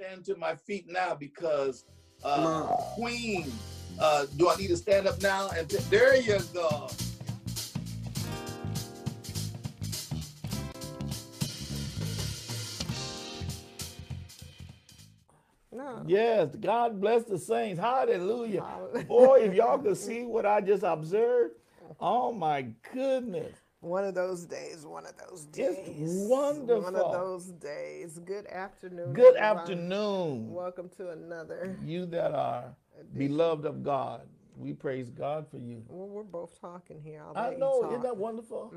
stand to my feet now because uh, Queen. Uh, do I need to stand up now? And t- there you go. No. Yes, God bless the saints. Hallelujah. Boy, if y'all could see what I just observed, oh my goodness. One of those days, one of those days. It's One of those days. Good afternoon. Good everyone. afternoon. Welcome to another. You that are beloved of God, we praise God for you. Well, we're both talking here. I know, isn't that wonderful?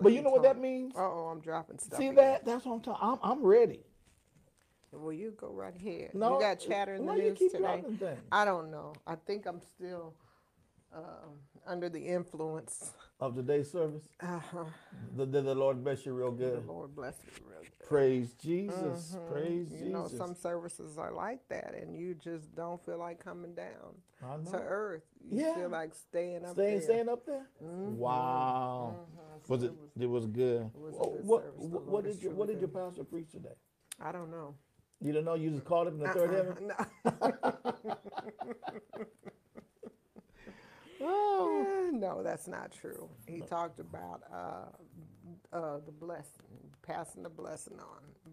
But you know what that means? Uh-oh, I'm dropping stuff. See again. that? That's what I'm talking. I'm, I'm ready. Well, you go right here. No, you got chatter in the news today. I don't know. I think I'm still uh, under the influence. Of today's service, Uh-huh. the, the, the Lord bless you real The good. Lord bless you real good. Praise Jesus. Mm-hmm. Praise Jesus! You know, some services are like that, and you just don't feel like coming down to earth. You Yeah. feel like staying up Staying, there. staying up there. Mm-hmm. Wow. Mm-hmm. Was it? It was good. was a good what service. The what, what is did your What did your good. pastor preach today? I don't know. You don't know. You just called him in the third uh-uh. heaven. No. Oh. no, that's not true. He talked about uh, uh, the blessing, passing the blessing on,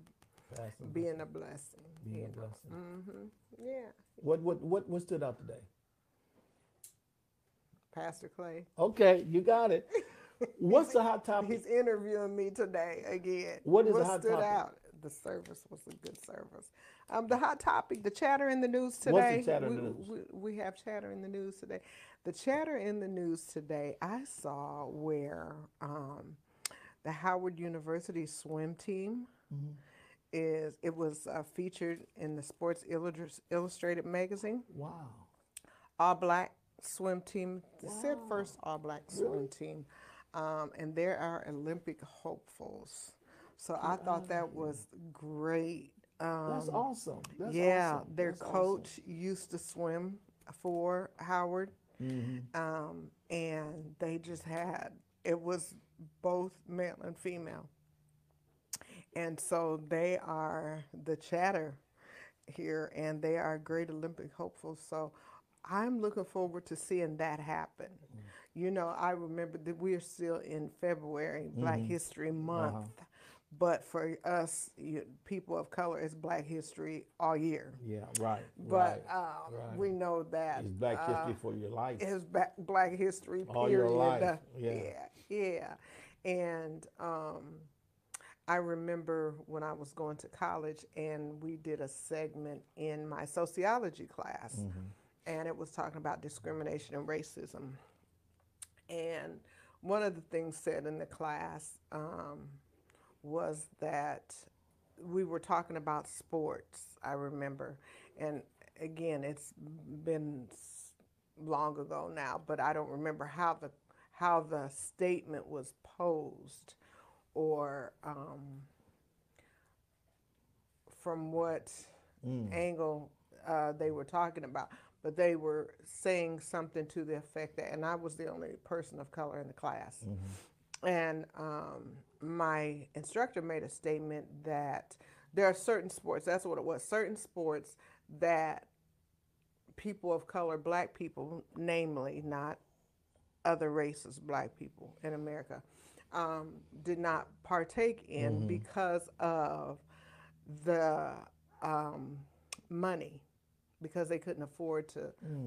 Pastor, being a blessing. being a know. blessing. hmm Yeah, What what what what stood out today? Pastor Clay. Okay, you got it. What's the hot topic? He's interviewing me today again. What is the what hot stood topic? out? The service was a good service. Um, the hot topic, the chatter in the news today. What's the chatter we, the news? We, we have chatter in the news today. The chatter in the news today, I saw where um, the Howard University swim team Mm-hmm. is. It was uh, featured in the Sports Illustrated magazine. Wow. All black swim team. It said first all black swim team. Um, and there are Olympic hopefuls. So I thought that was great. Um, That's awesome. That's yeah, awesome. their That's awesome. coach used to swim for Howard. Mm-hmm. Um, and they just had, it was both male and female. And so they are the chatter here, and they are great Olympic hopefuls. So I'm looking forward to seeing that happen. You know, I remember that we're still in February, Black History Month. But for us, you, people of color, it's Black History all year. Yeah. Right. But right. um, right. we know that it's Black uh, History for your life. it's back Black History All period. your life, Uh, yeah. yeah, yeah. And um, I remember when I was going to college, and we did a segment in my sociology class, Mm-hmm. and it was talking about discrimination and racism. And one of the things said in the class um, was that we were talking about sports, I remember. And again, it's been long ago now, but I don't remember how the how the statement was posed or um, from what angle uh, they were talking about. But they were saying something to the effect that, and I was the only person of color in the class. And um, my instructor made a statement that there are certain sports, that's what it was, certain sports that people of color, black people, namely, not other races, black people in America, um, did not partake in because of the um, money, because they couldn't afford to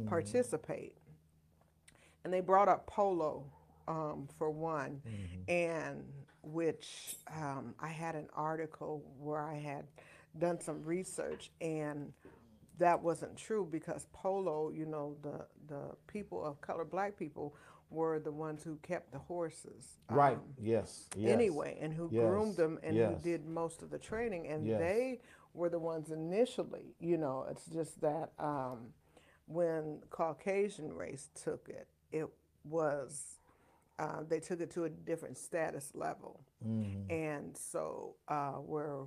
participate. And they brought up polo um, for one, and which um, I had an article where I had done some research, and that wasn't true because polo, you know, the the people of color, black people, were the ones who kept the horses. right. um, Yes. Yes. anyway, and who Yes. groomed them and Yes. who did most of the training, and they were the ones initially. You know, it's just that um, when Caucasian race took it, it was uh, they took it to a different status level, Mm-hmm. and so uh, where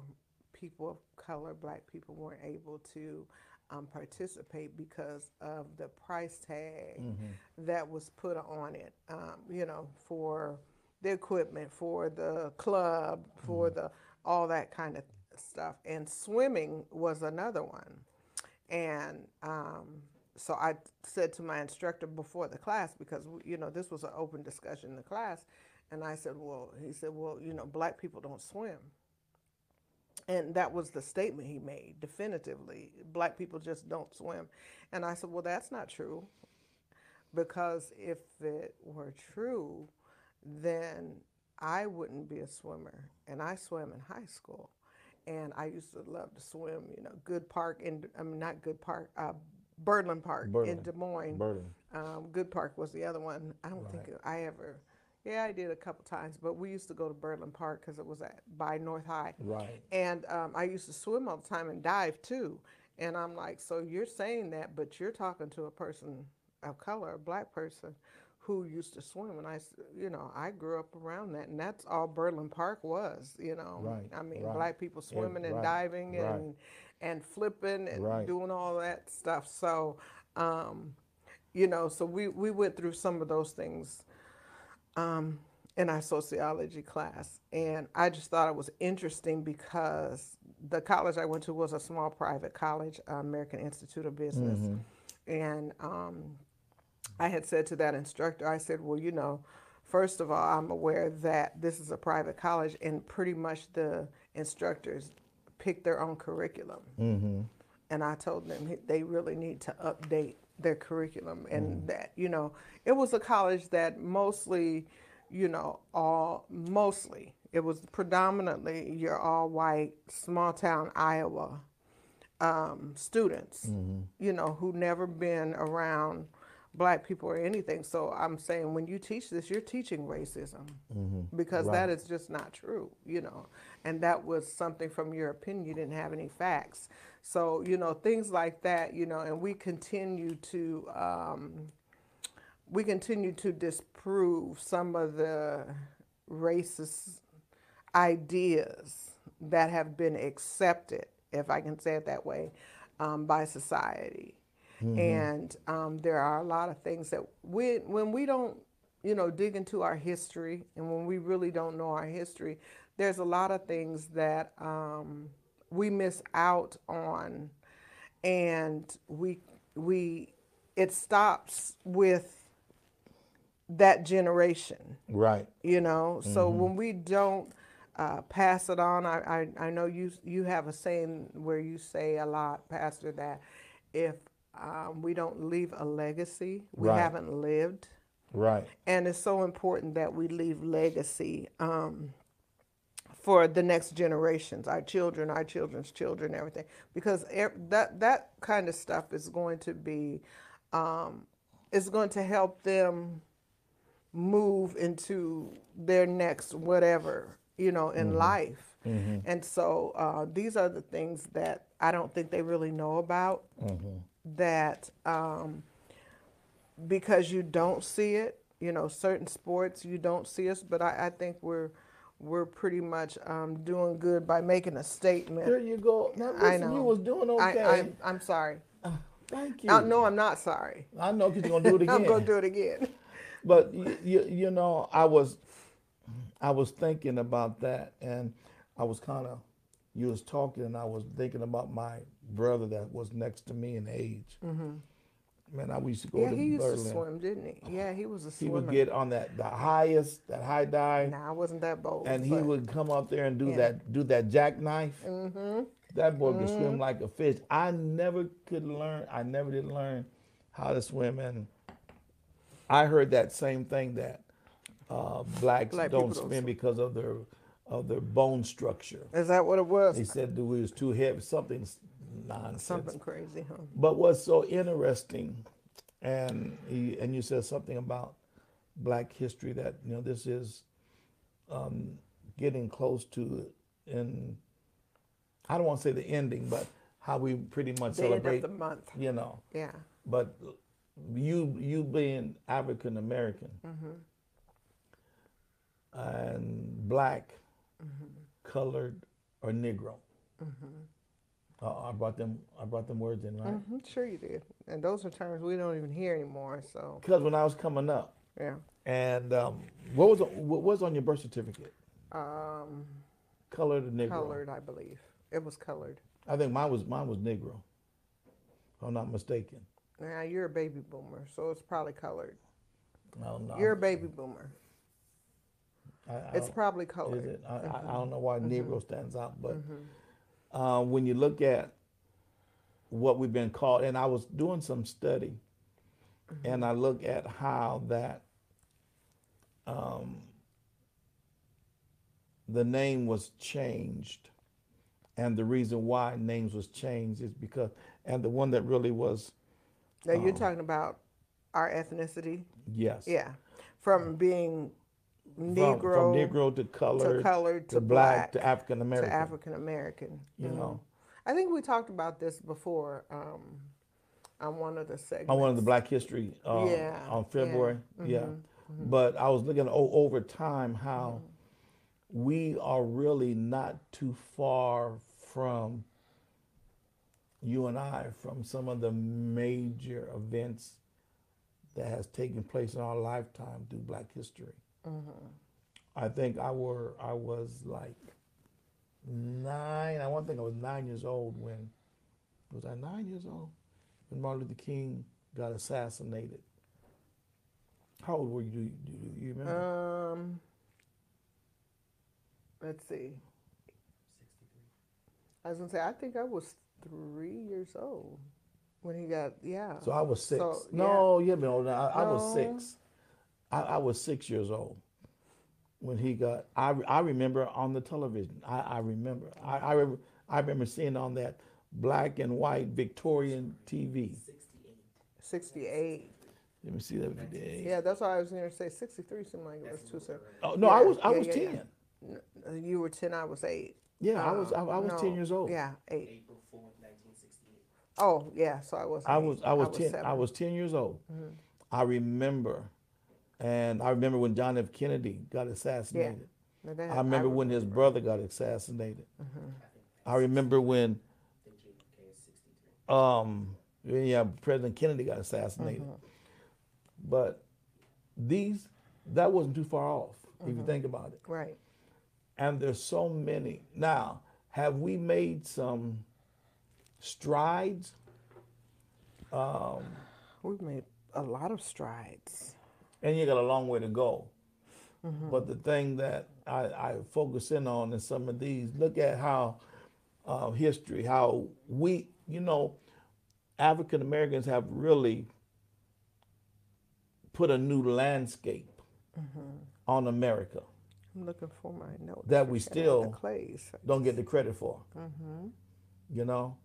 people of color, black people, weren't able to um, participate because of the price tag that was put on it. Um, you know, for the equipment, for the club, for the all that kind of stuff, and swimming was another one. And um, so I said to my instructor before the class, because you know this was an open discussion in the class, and I said, well, he said, well, you know, black people don't swim. And that was the statement he made definitively. Black people just don't swim. And I said, well, that's not true. Because if it were true, then I wouldn't be a swimmer. And I swam in high school. And I used to love to swim, you know, Good Park, in, I mean, not Good Park, uh, Birdland Park in Des Moines. Birdland. Um, Good Park was the other one. I don't right. think I ever yeah, I did a couple times, but we used to go to Birdland Park because it was at by North High. Right. And um, I used to swim all the time and dive too. And I'm like, so you're saying that, but you're talking to a person of color, a black person, who used to swim. And I, you know, I grew up around that, and that's all Birdland Park was. You know, right. I mean, right. black people swimming yeah, and diving and. And flipping and doing all that stuff. So, um, you know, so we we went through some of those things um, in our sociology class. And I just thought it was interesting because the college I went to was a small private college, uh, American Institute of Business. Mm-hmm. And um, I had said to that instructor, I said, well, you know, first of all, I'm aware that this is a private college and pretty much the instructors pick their own curriculum. Mm-hmm. And I told them they really need to update their curriculum and mm. that you know it was a college that mostly you know all mostly it was predominantly your all white small town iowa um, students mm-hmm. you know who never been around black people or anything so i'm saying when you teach this you're teaching racism mm-hmm. because right. that is just not true you know and that was something from your opinion you didn't have any facts so, you know, things like that, you know, and we continue to um, we continue to disprove some of the racist ideas that have been accepted, if I can say it that way, um, by society. Mm-hmm. And um, there are a lot of things that we, when we don't, you know, dig into our history and when we really don't know our history, there's a lot of things that um, we miss out on and we we it stops with that generation. Right. You know? Mm-hmm. so when we don't uh, pass it on I, I, I know you you have a saying where you say a lot pastor that if um, we don't leave a legacy we right. haven't lived. Right. And it's so important that we leave legacy. Um, for the next generations, our children, our children's children, everything, because that that kind of stuff is going to be, um, is going to help them move into their next whatever you know in mm-hmm. life. Mm-hmm. And so uh, these are the things that I don't think they really know about. Mm-hmm. That um, because you don't see it, you know, certain sports you don't see us, but I, I think we're we're pretty much um, doing good by making a statement. There you go. Now, listen, I know. you was doing okay. I, am sorry. Uh, thank you. Uh, no, I'm not sorry. I know because you're gonna do it again. I'm gonna do it again. But you, you, you know, I was, I was thinking about that, and I was kind of, you was talking, and I was thinking about my brother that was next to me in age. Mm-hmm Man, I used to go yeah, to he used Berlin. to swim, didn't he? Yeah, he was a swimmer. He would get on that the highest, that high dive. Nah, I wasn't that bold. And he would come up there and do yeah. that, do that jackknife. Mm-hmm. That boy mm-hmm. could swim like a fish. I never could learn. I never did learn how to swim, and I heard that same thing that uh, blacks Black don't swim don't because of their of their bone structure. Is that what it was? They said that we was too heavy. Something nonsense. Something crazy, huh? But what's so interesting, and he, and you said something about Black history that you know this is um, getting close to in. I don't want to say the ending, but how we pretty much the celebrate the month. You know. Yeah. But you you being African American mm-hmm. and black, mm-hmm. colored, or Negro. Mm-hmm. Uh, I brought them. I brought them words in, right? Mm-hmm, sure, you did. And those are terms we don't even hear anymore. So because when I was coming up, yeah. And um, what was what was on your birth certificate? Um, colored or Negro? Colored, I believe. It was colored. I think mine was mine was Negro. If I'm not mistaken. Now you're a baby boomer, so it's probably colored. I don't. You're a baby boomer. I, I It's probably Is colored. it? I, I, I don't know why Mm-hmm. Negro stands out, but uh, when you look at what we've been called, and I was doing some study, Mm-hmm. and I look at how that um, the name was changed, and the reason why names was changed is because, and the one that really was Now you're talking about our ethnicity. yes, Yeah, from being Negro, from Negro to color to colored to, to black, black to African American to African American. you know. I think we talked about this before um, on one of the segments. on one of the Black History uh, Yeah, on yeah. February. Yeah. But I was looking o- over time how we are really not too far from you and I from some of the major events that has taken place in our lifetime through Black history. I think I were I was like nine. I want to think I was nine years old when was I nine years old when Martin Luther King got assassinated. How old were you? Do you, do you remember? Um, let's see. I was gonna say I think I was three years old when he got yeah. so I was six. so, no, you have been older. I, I was six. I, I was six years old when he got. I, I remember on the television. I, I remember. I, I remember. I remember seeing on that black and white Victorian TV. Sixty-eight. Let me see that video. Yeah, that's why I was gonna say sixty-three. Seemed like it was too soon. Oh no, I was I yeah, was yeah, yeah. ten. N- You were ten. I was eight. Yeah, I was I, I was No, ten years old. Yeah, eight. April 4th, 1968. Oh, yeah. So I was. I eight. was I was ten I seven. Mm-hmm. was ten years old. I remember, and I remember when John F. Kennedy got assassinated. That- I remember when his brother got assassinated. Uh-huh. I remember when think JFK is 63. um yeah President Kennedy got assassinated. Uh-huh. But these that wasn't too far off if you think about it. Right. And there's so many. Now, have we made some strides? Um, We've made a lot of strides. And you got a long way to go. Mm-hmm. But the thing that I, I focus in on in some of these, look at how uh, history, how we, you know, African Americans have really put a new landscape mm-hmm. on America I'm looking for my notes. that we still don't get the credit for. Mm-hmm. You know,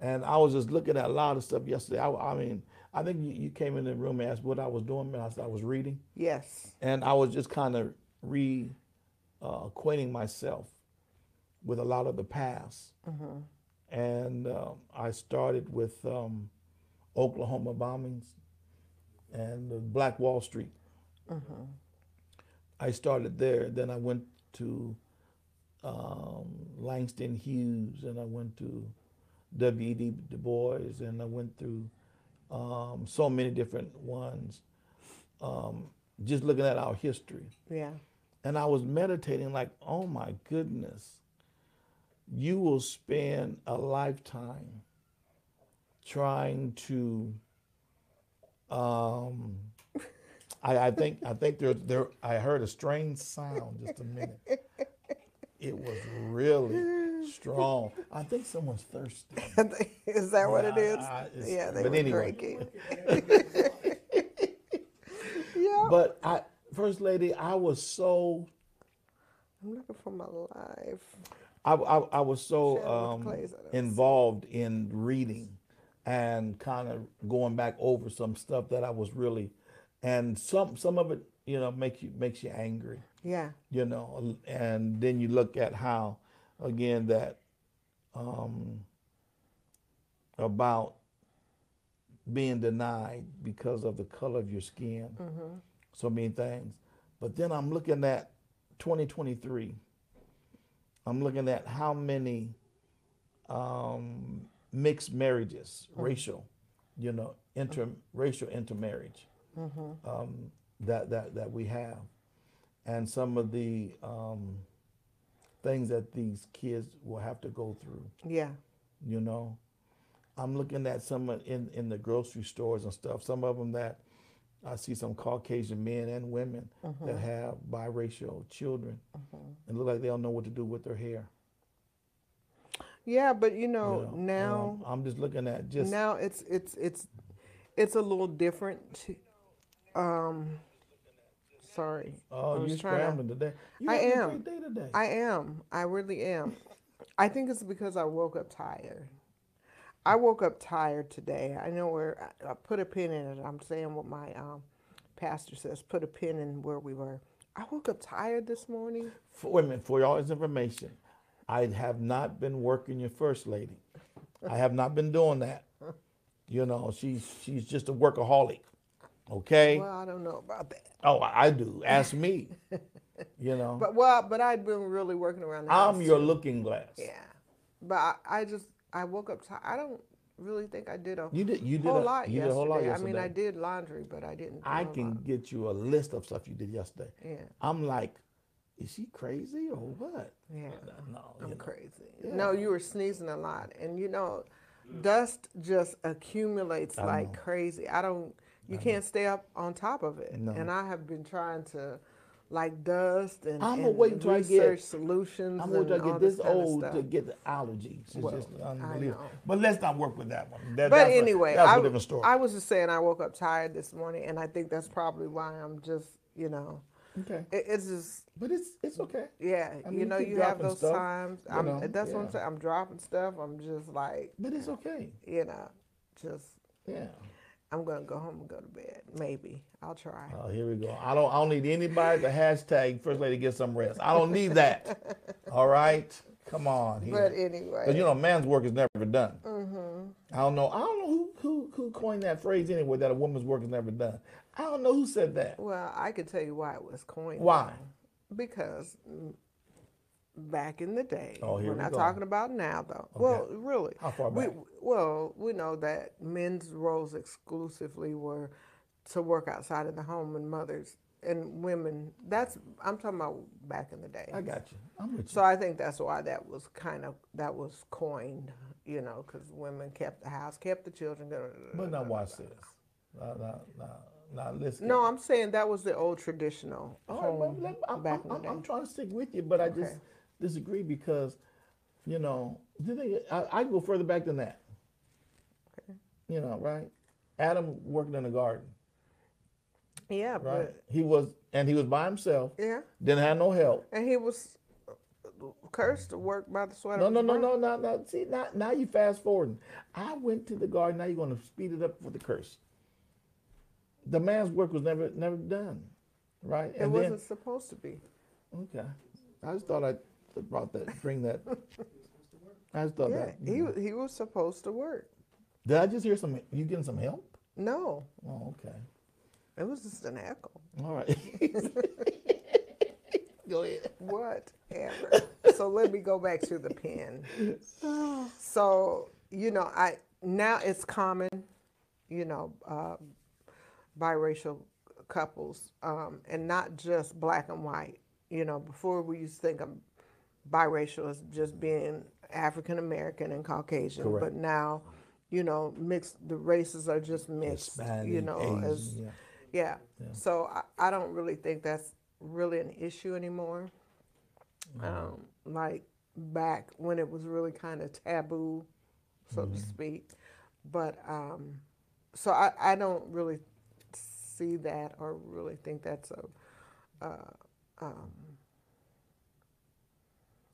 and I was just looking at a lot of stuff yesterday. I, I mean, I think you, you came in the room and asked what I was doing, and I said I was reading. Yes. and I was just kind of re uh, acquainting myself with a lot of the past. And um I started with um, Oklahoma bombings and Black Wall Street. I started there. Then I went to um, Langston Hughes, and I went to W.E.B. Du Bois, and I went through um, so many different ones. Um, just looking at our history. Yeah. And I was meditating, like, oh my goodness, you will spend a lifetime trying to. Um, I, I think I think there there I heard a strange sound just a minute. It was really strong. I think someone's thirsty. is that what it I- I- it's- yeah, they but were anyway. drinking. yeah. But I, First Lady, I was so I'm looking for my life. I, I, I was so um, I involved in reading and kind of going back over some stuff that I was really, and some some of it, you know, makes you makes you angry, Yeah. you know, and then you look at how, again, that um, about being denied because of the color of your skin, so many things. But then I'm looking at 2023. I'm looking at how many um, mixed marriages, racial, you know, interracial intermarriage um, that, that that we have, and some of the um, things that these kids will have to go through. Yeah. You know, I'm looking at some of- in in the grocery stores and stuff. Some of them that I see some Caucasian men and women that have biracial children and look like they don't know what to do with their hair. Yeah, but you you know, know. Now I'm, I'm just looking at just now it's it's it's it's a little different. Um, sorry. Oh, you're trying to- scrambling today. You I am. great day today. I am. I really am. I think it's because I woke up tired. I woke up tired today. I know where I, I put a pin in it. I'm saying what my um, pastor says. Put a pin in where we were. I woke up tired this morning. for, wait a minute, for y'all's information, I have not been working your first lady. I have not been doing that. You know, she's she's just a workaholic. Okay. Well, I don't know about that. oh, I do. Ask me. you know, But well, but I'd been really working around the house. I'm your too. looking glass. Yeah. But I, I just I woke up. I don't really think I did a You did. You did whole a, lot You yesterday. did a whole lot I mean, I did laundry, but I didn't. I can lot. get you a list of stuff you did yesterday. Yeah. I'm like, is she crazy or what? Yeah. No, I'm know. crazy. No, you were sneezing a lot, and you know, dust just accumulates like crazy. I don't. You can't stay up on top of it, No. and I have been trying to, like dust and, I'ma and wait until I get- solutions. I'm and going to all get this old to get the allergies. It's Well, just I unbelievable. know. But let's not work with that one. That- But that's a- anyway, that's I, a different story. I was just saying I woke up tired this morning, and I think that's probably why I'm just, you know, okay, it, it's just, but it's it's okay. yeah, I mean, you you know, keep you have those stuff, times. you I'm, know, that's what I'm saying. I'm dropping stuff. I'm just like, But it's okay. you know, just Yeah. I'm gonna go home and go to bed. Maybe I'll try. Oh, here we go. I don't. I don't need anybody to hashtag First Lady get some rest. I don't need that. All right. Come on. Here. But anyway, Because you know, man's work is never done. Mm-hmm. I don't know. I don't know who, who who coined that phrase anyway. That a woman's work is never done. I don't know who said that. well, I could tell you why it was coined. Why? Because mm, back in the day, Oh, we're we not go. talking about now though. Well, really, How far we back? well we know that men's roles exclusively were to work outside of the home, and mothers and women. That's I'm talking about back in the day. I got you. I'm with you. So I think that's why that was kind of that was coined, you know, because women kept the house, kept the children. But now watch this. Now, now, now, now listen. No, I'm saying that was the old traditional All right, home but I'm, back I'm, in the I'm, day. I'm trying to stick with you, but I just Okay. Disagree because, you know, thing, I, I go further back than that. You know, right? Adam working in the garden, yeah, right? but He was, and he was by himself. yeah, Didn't have no help. and he was uh, cursed to work by the sweat No, of no, his no, no, no, no. See, now, now you fast forwarding. I went to the garden. Now you're going to speed it up for the curse. The man's work was never, never done, right? It wasn't supposed to be. Okay. I just thought I brought that, bring that. I just thought Yeah, that. he wa- he was supposed to work. Did I just hear some? You getting some help? No, Oh, okay. it was just an echo. All right. Go ahead. Whatever. so let me go back to the pen. So you know, I now it's common, you know, uh, biracial couples, um, and not just black and white. You know, before we used to think of biracial as just being African American and Caucasian, Correct. but now, you know, mixed. The races are just mixed. you know, Asian, as yeah. yeah. So I, I don't really think that's really an issue anymore. Um, like back when it was really kind of taboo, so to speak. But um, so I, I don't really see that or really think that's a. Uh, um,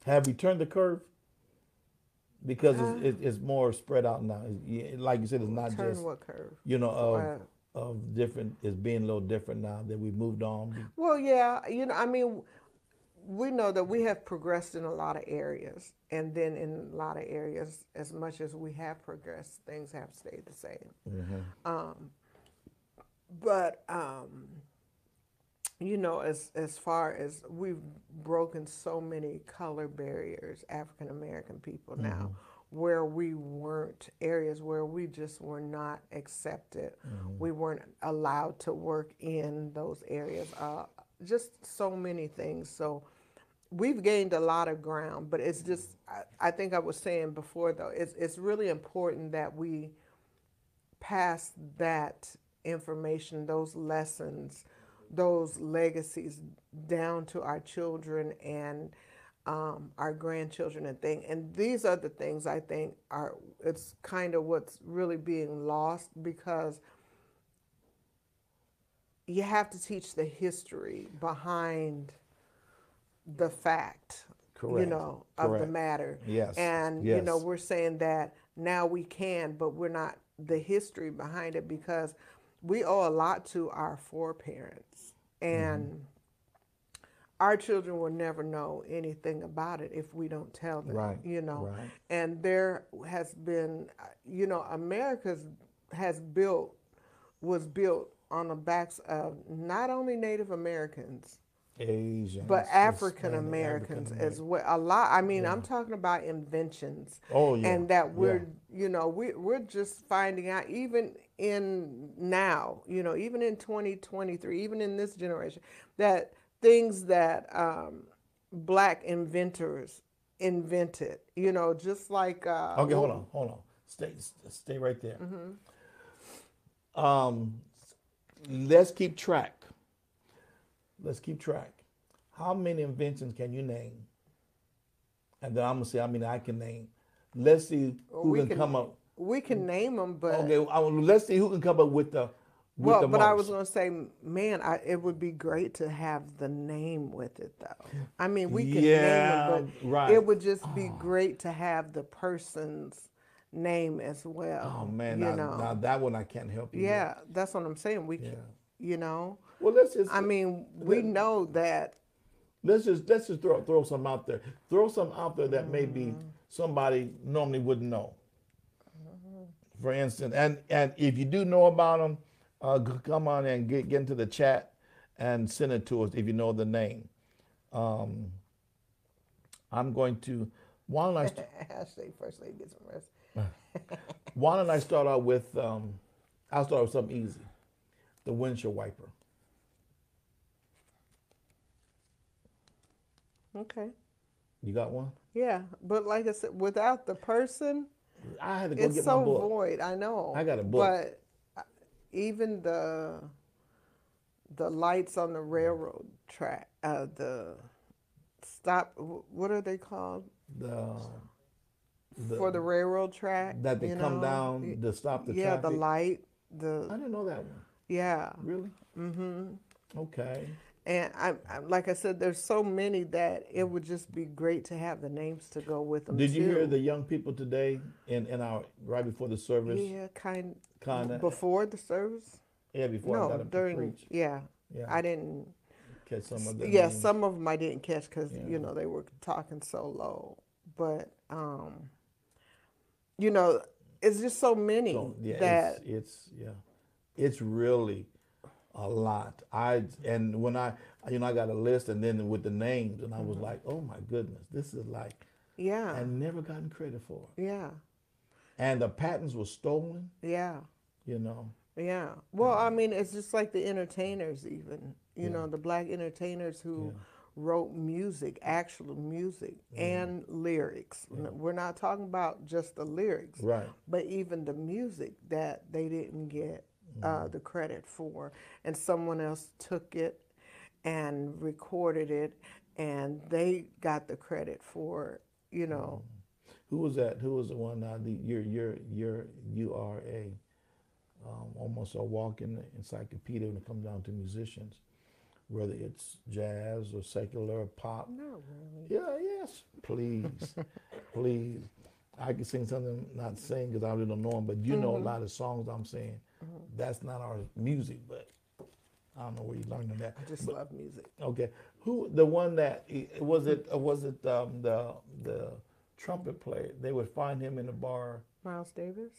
Have we turned the curve? Because it's, it's more spread out now. Like you said, it's not turn just what curve? you know of Uh, of different. It's being a little different now that we moved on. Well, yeah, you know, I mean, we know that we have progressed in a lot of areas, and then in a lot of areas, as much as we have progressed, things have stayed the same. Um, but um, you know, as as far as we've broken so many color barriers, African American people now, where we weren't areas where we just were not accepted, we weren't allowed to work in those areas. Uh, just so many things. So we've gained a lot of ground, but it's just I, I think I was saying before though, it's it's really important that we pass that information, those lessons, those legacies down to our children and um, our grandchildren and thing. And these are the things I think are it's kind of what's really being lost because you have to teach the history behind the fact you Correct. know of the matter Yes. and you know we're saying that now we can but we're not the history behind it because we owe a lot to our foreparents and Mm-hmm. our children will never know anything about it if we don't tell them Right, you know right. and there has been you know america's has built was built on the backs of not only native americans Asians, but African Americans as well. A lot. I mean, I'm talking about inventions. Oh, yeah, And that we're, yeah. you know, we we're just finding out even in now, you know, even in 2023, even in this generation, that things that um, black inventors invented, you know, just like. Uh, Okay, hold on, hold on. Stay, stay right there. Mm-hmm. Um, let's keep track. Let's keep track. How many inventions can you name? And then I'm gonna say, I mean, I can name. Let's see who we can, can- come up. We can name them, but. Okay, I, will- let's see who can come up with the with Well, the but I was going to say, man, I, it would be great to have the name with it, though. I mean, we can Yeah, name it, but right. it would just be great to have the person's name as well. Oh man, you now, know, now that one I can't help you. with. yeah, that's what I'm saying. We, Yeah. can, you know, Well, let's just. I mean, we know that. Let's just let's just throw throw some out there. Throw some out there that maybe Mm-hmm. somebody normally wouldn't know. For instance, and and if you do know about them, uh, come on and get get into the chat and send it to us if you know the name. Um, I'm going to. Why don't I st- Ashley, first lady, get some rest. Why don't I start out with? Um, I'll start with something easy. The windshield wiper. Okay. You got one? Yeah, but like I said, without the person, I had to go it's get so my book. void. I know. I got a book. But uh, even the the lights on the railroad track, uh, the stop. What are they called The, the for the railroad track? that they come know? down to stop the yeah, traffic. the light. The I didn't know that one. yeah, Really? Mm-hmm. Okay. And I, I like I said, there's so many that it would just be great to have the names to go with them. Did you hear the young people today in, in our right before the service? Yeah, kind. Kinda. before the service. Yeah, before No, during. preach. Yeah, Yeah. I didn't. Catch some of them. yeah, names. some of them I didn't catch because Yeah. you know they were talking so low. But um, you know, it's just so many So, yeah, that it's, it's yeah, it's really a lot. I and when I you know I got a list and then with the names and I was mm-hmm. like, oh my goodness, this is like yeah, I never gotten credit for. it. yeah, And the patents were stolen. yeah, You know. yeah. Well, I mean, it's just like the entertainers, even you know, the black entertainers who wrote music, actual music, and lyrics. We're not talking about just the lyrics, Right. but even the music that they didn't get uh, the credit for, and someone else took it and recorded it, and they got the credit for, you know, Who was that? Who was the one? Uh, the you're you're you're you are a um, almost a walking encyclopedia when it comes down to musicians, whether it's jazz or secular or pop. not really. Yeah, yes, please, please. I can sing something, not sing because I really don't know them, but you know a lot of songs I'm saying. That's not our music, but I don't know where you learned that. I just love music. Okay, who the one that was it? uh, Was it um, the the trumpet player? They would find him in the bar. Miles Davis.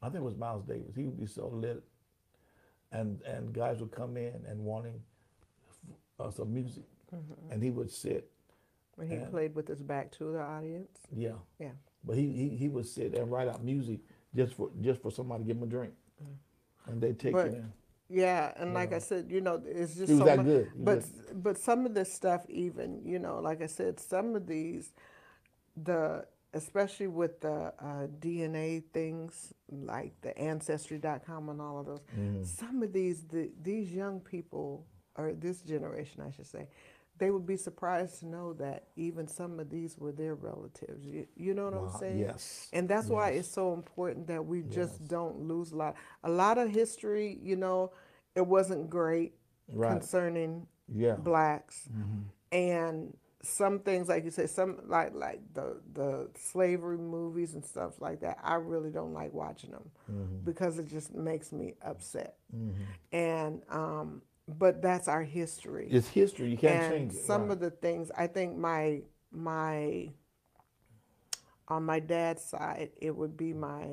I think it was Miles Davis. He would be so lit, and and guys would come in and wanting uh, some music, and he would sit. When he Yeah. played with his back to the audience. Yeah, Yeah. but he, he he would sit and write out music just for just for somebody to give him a drink, and they take But- it in. Yeah, and like I said, you know, it's just was so that much. good. But was- but some of this stuff, even you know, like I said, some of these, the especially with the uh, DNA things like the Ancestry.com and all of those, Mm-hmm. some of these the, these young people or this generation, I should say, they would be surprised to know that even some of these were their relatives. You, you know what Wow, I'm saying? yes, And that's why it's so important that we just don't lose a lot. A lot of history, you know, it wasn't great Right. concerning Yeah. blacks, mm-hmm. and some things, like you say some like like the the slavery movies and stuff like that. I really don't like watching them mm-hmm. because it just makes me upset. Mm-hmm. And um, but that's our history It's history. You can't and change it. some right. of the things I think my my on my dad's side it would be my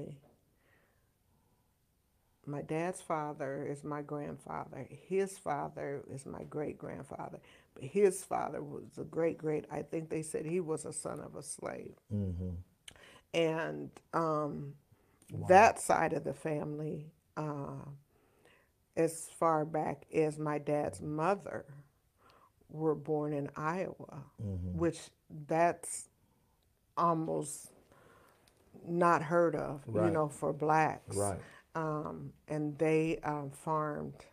my dad's father is my grandfather his father is my great grandfather but his father was a great great I think they said he was a son of a slave Mm-hmm. and um, that side of the family, uh, as far back as my dad's mother, were born in Iowa, Mm-hmm. which that's almost not heard of, you know, for blacks. Right. Um, and they um, farmed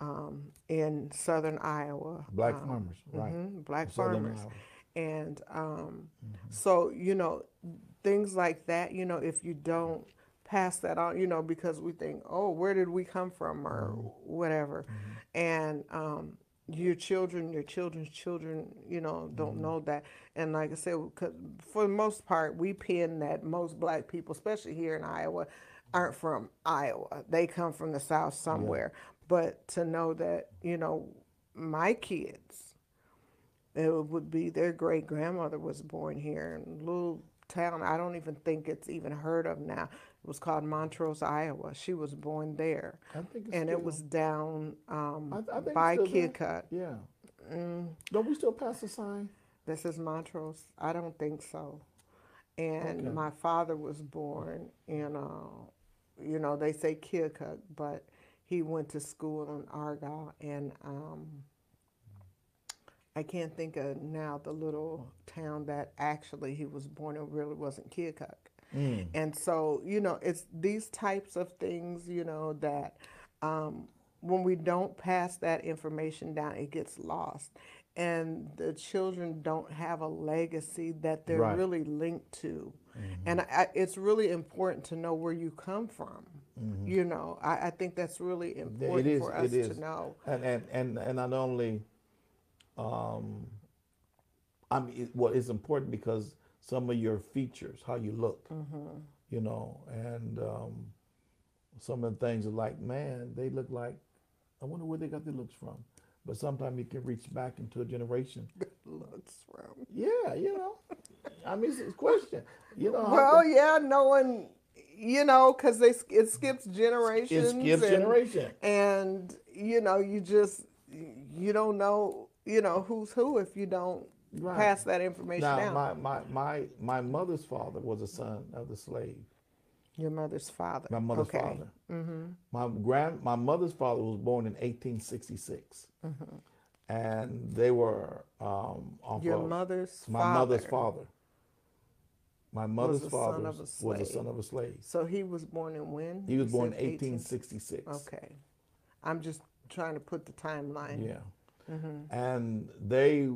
um, in southern Iowa. Mm-hmm. Black um, farmers. Right. mhm, black farmers Iowa. and um, so you know things like that you know if you don't pass that on you know because we think oh where did we come from? or mm-hmm. whatever. Mm-hmm. And um, your children your children's children you know don't mm-hmm. know that. And like i said 'cause for the most part we pin that most black people especially here in iowa aren't from iowa. They come from the south somewhere. But to know that you know my kids it would be their great grandmother was born here in a little town. I don't even think it's even heard of now. It was called Montrose, Iowa. She was born there, I think it's and it was down um, I, I by. Keokuk. Yeah. Mm. Don't we still pass the sign? This is Montrose. I don't think so. And Okay. my father was born in, uh, you know, they say Keokuk, but he went to school in Argyle, and um, I can't think of now the little town that actually he was born in. Really wasn't Keokuk. Mm. And so, you know, it's these types of things, you know, that um, when we don't pass that information down, it gets lost. And the children don't have a legacy that they're Right. really linked to. And I, it's really important to know where you come from. You know, I, I think that's really important is, for us to know. And and and and not only, um, I mean, it, well, it's important because some of your features, how you look, Mm-hmm. you know, and um, some of the things are like, man, they look like. I wonder where they got their looks from. But sometimes you can reach back into a generation. Looks from. Yeah, you know. I mean, it's a question. You know, Well, come- yeah, knowing, you know, because they it skips generations. it skips and- generation. and you know you just you don't know you know who's who if you don't Right. pass that information Now, down my, my, my, my mother's father was a son of the slave. your mother's father My mother's okay father. My grand, my mother's father was born in 1866, and they were um, off your mother's my father mother's father. My mother's father a was a son of a slave. so he was born in when He was born in said 18 1866. okay i'm just trying to put the timeline Yeah. Mm-hmm. And they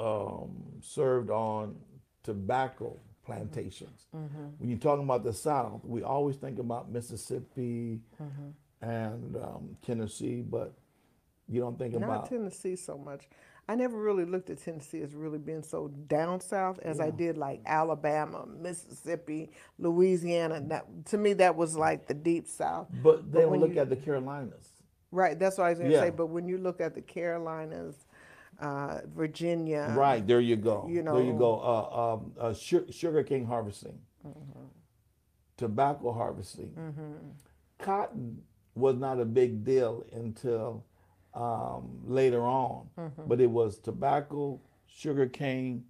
um, served on tobacco plantations. Mm-hmm. When you're talking about the South, we always think about Mississippi Mm-hmm. and um, Tennessee, but you don't think not about tennessee so much i never really looked at tennessee as really being so down south as i did like alabama mississippi louisiana that to me that was like the deep south But they don't when look you- at the Carolinas. Right, that's what I was going to Yeah. say. But when you look at the Carolinas, uh, Virginia, right there, you go. you know, there you go. Uh, um, uh, su- sugar cane harvesting, Mm-hmm. tobacco harvesting. Cotton was not a big deal until um, later on, Mm-hmm. but it was tobacco, sugar cane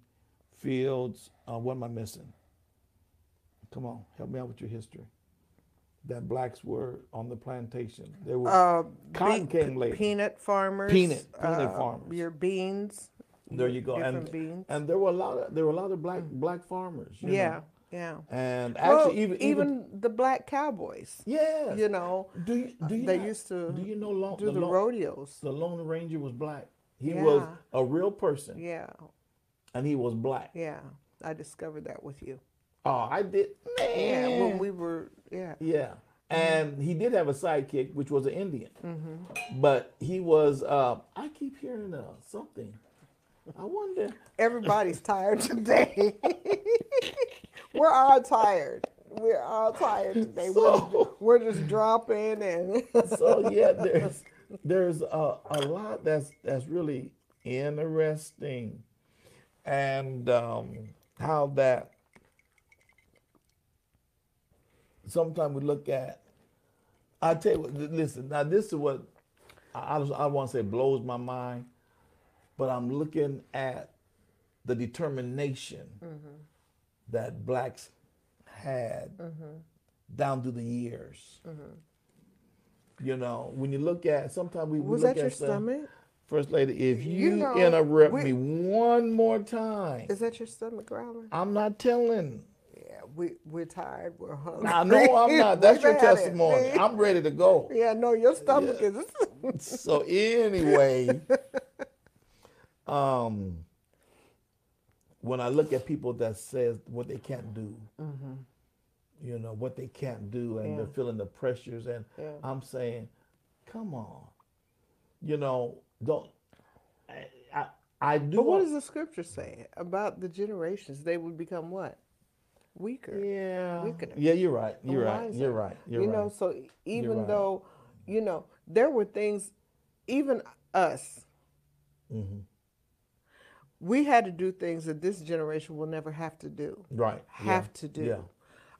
fields. Uh, what am I missing? Come on, help me out with your history. That blacks were on the plantation. They were Uh, Cotton be- came later. Peanut farmers. Peanut- peanut uh, farmers. Your beans. there. You go, different and beans. and there were a lot of there were a lot of black black farmers. you know. Yeah, yeah. and Well, actually even even, the black cowboys. yeah. You know, do you do you they not- used to do you know Lone, do the, the Lone- rodeos. the Lone Ranger was black. He was a real person, Yeah, and he was black. yeah. I discovered that with you. Oh, I did. Man. Yeah, when we were. Yeah. Yeah. And he did have a sidekick, which was an Indian. Mm-hmm. But he was, uh, I keep hearing uh, something. I wonder. Everybody's tired today. we're all tired. We're all tired today. So- we're, we're just dropping and. So, yeah, there's there's a, a lot that's that's really interesting. And um, how that sometimes we look at, I tell you what, listen, now this is what I, I, I want to say blows my mind, but I'm looking at the determination mm-hmm. that blacks had mm-hmm. down through the years. Mm-hmm. You know, when you look at, sometimes we we Was look that your at stomach? First lady, if you, You know, interrupt we- me one more time, Is that your stomach growling? I'm not telling. Yeah, we we're tired. We're hungry. I know I'm not. That's your We've it. testimony. I'm ready to go. Yeah, no, your stomach is. So anyway, um, when I look at people that says what they can't do, you know what they can't do, and they're Mm-hmm. Feeling the pressures, and Yeah. I'm saying, come on, you know, don't. I I, I do. But what does the scripture say about the generations? They would become what? Weaker. Yeah. weaker. Yeah, you're right. You're right. You're right. You're you right. know, so even right. though, you know, there were things, even us, Mm-hmm. we had to do things that this generation will never have to do. right. yeah, Have to do. Yeah.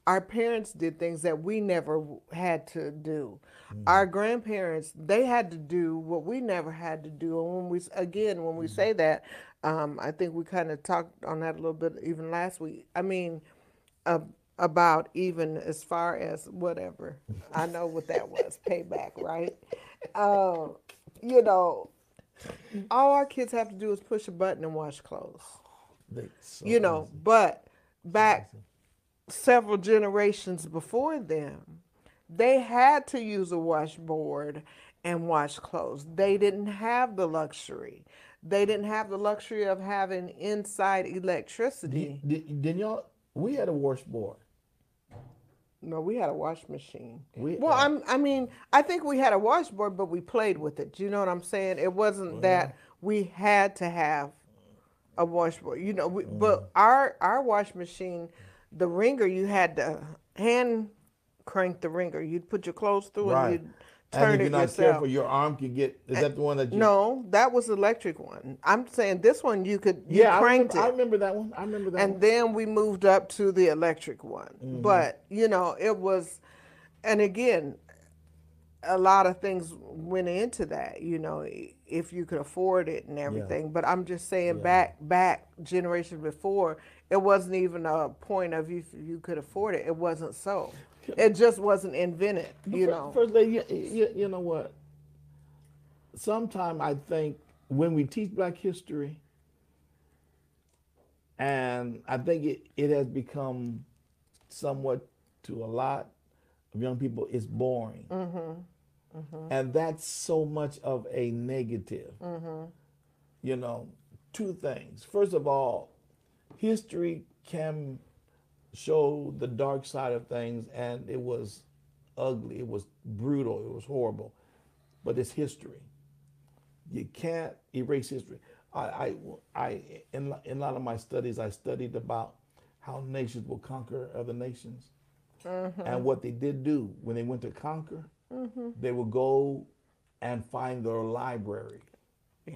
Our parents did things that we never had to do. Mm. Our grandparents, they had to do what we never had to do. And when we, again, when we Mm. say that, um, I think we kind of talked on that a little bit even last week. I mean, about even as far as whatever. I know what that was, payback, right? Uh, you know, all our kids have to do is push a button and wash clothes. So You know, easy. but back several generations before them, they had to use a washboard and wash clothes. They didn't have the luxury. They didn't have the luxury of having inside electricity. Did, did y'all? We had a washboard. No, we had a wash machine. We- well, I'm, I mean, I think we had a washboard, but we played with it. Do you know what I'm saying? It wasn't that we had to have a washboard. You know, we, Mm. but our our wash machine, the wringer, you had to hand crank the wringer. You'd put your clothes through Right. and you'd And turn if you're it not yourself. careful, your arm can get. Is that the one that you? No, that was electric one. I'm saying this one you could you Yeah, I cranked remember, I remember that one. I remember that and one. then we moved up to the electric one. Mm-hmm. But you know, it was, and again, a lot of things went into that. You know, if you could afford it and everything. But I'm just saying, back back generation before, it wasn't even a point of if you could afford it. It wasn't so. It just wasn't invented. You Fir- know. First lady, you, you, you know what? Sometime I think when we teach Black history, and I think it, it has become somewhat to a lot of young people, it's boring. Mm-hmm. Mm-hmm. And that's so much of a negative. Mm-hmm. You know, two things. First of all, history can show the dark side of things, and it was ugly, it was brutal, it was horrible, but it's history. You can't erase history. I, I, I in, in a lot of my studies, I studied about how nations will conquer other nations. Mm-hmm. And what they did do when they went to conquer, mm-hmm. they would go and find their library Yeah.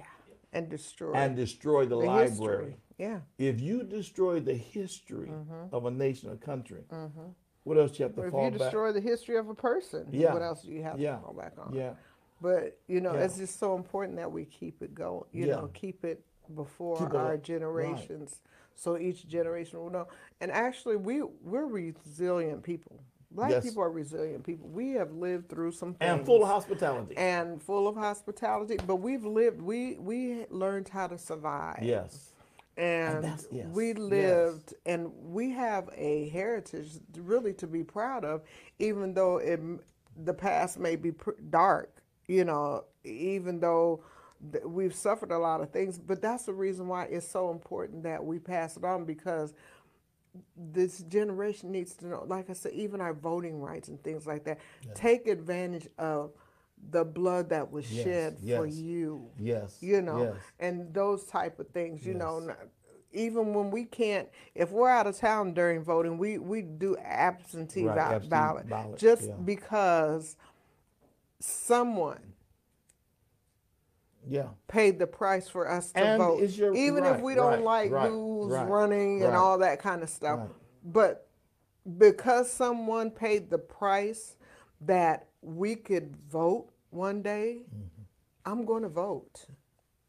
And destroy and destroy the, the library. history. Yeah. If you destroy the history mm-hmm. of a nation or country, mm-hmm. what else you have to Or if fall you back? destroy the history of a person, Yeah. what else do you have Yeah. to fall back on? Yeah, But you know, Yeah. it's just so important that we keep it going. You Yeah. know, keep it before Keep our up. generations, so each generation will know. And actually, we we're resilient people. Black Yes. people are resilient people. We have lived through some things. and full of hospitality. and full of hospitality, but we've lived. We we learned how to survive. yes. And yes, we yes. lived and we have a heritage really to be proud of even though it the past may be pr- dark you know even though we've suffered a lot of things but that's the reason why it's so important that we pass it on because this generation needs to know like i said even our voting rights and things like that take advantage of the blood that was Yes, shed for you Yes. you know, Yes. and those type of things, you know. Yes. Even when we can't, if we're out of town during voting, we, we do absentee, Right, absentee ballot, ballot, just yeah. because someone Yeah. paid the price for us to And vote, your- even if we don't right, like right, who's right, running and all that kind of stuff. Right. But because someone paid the price that we could vote one day, Mm-hmm. I'm going to vote.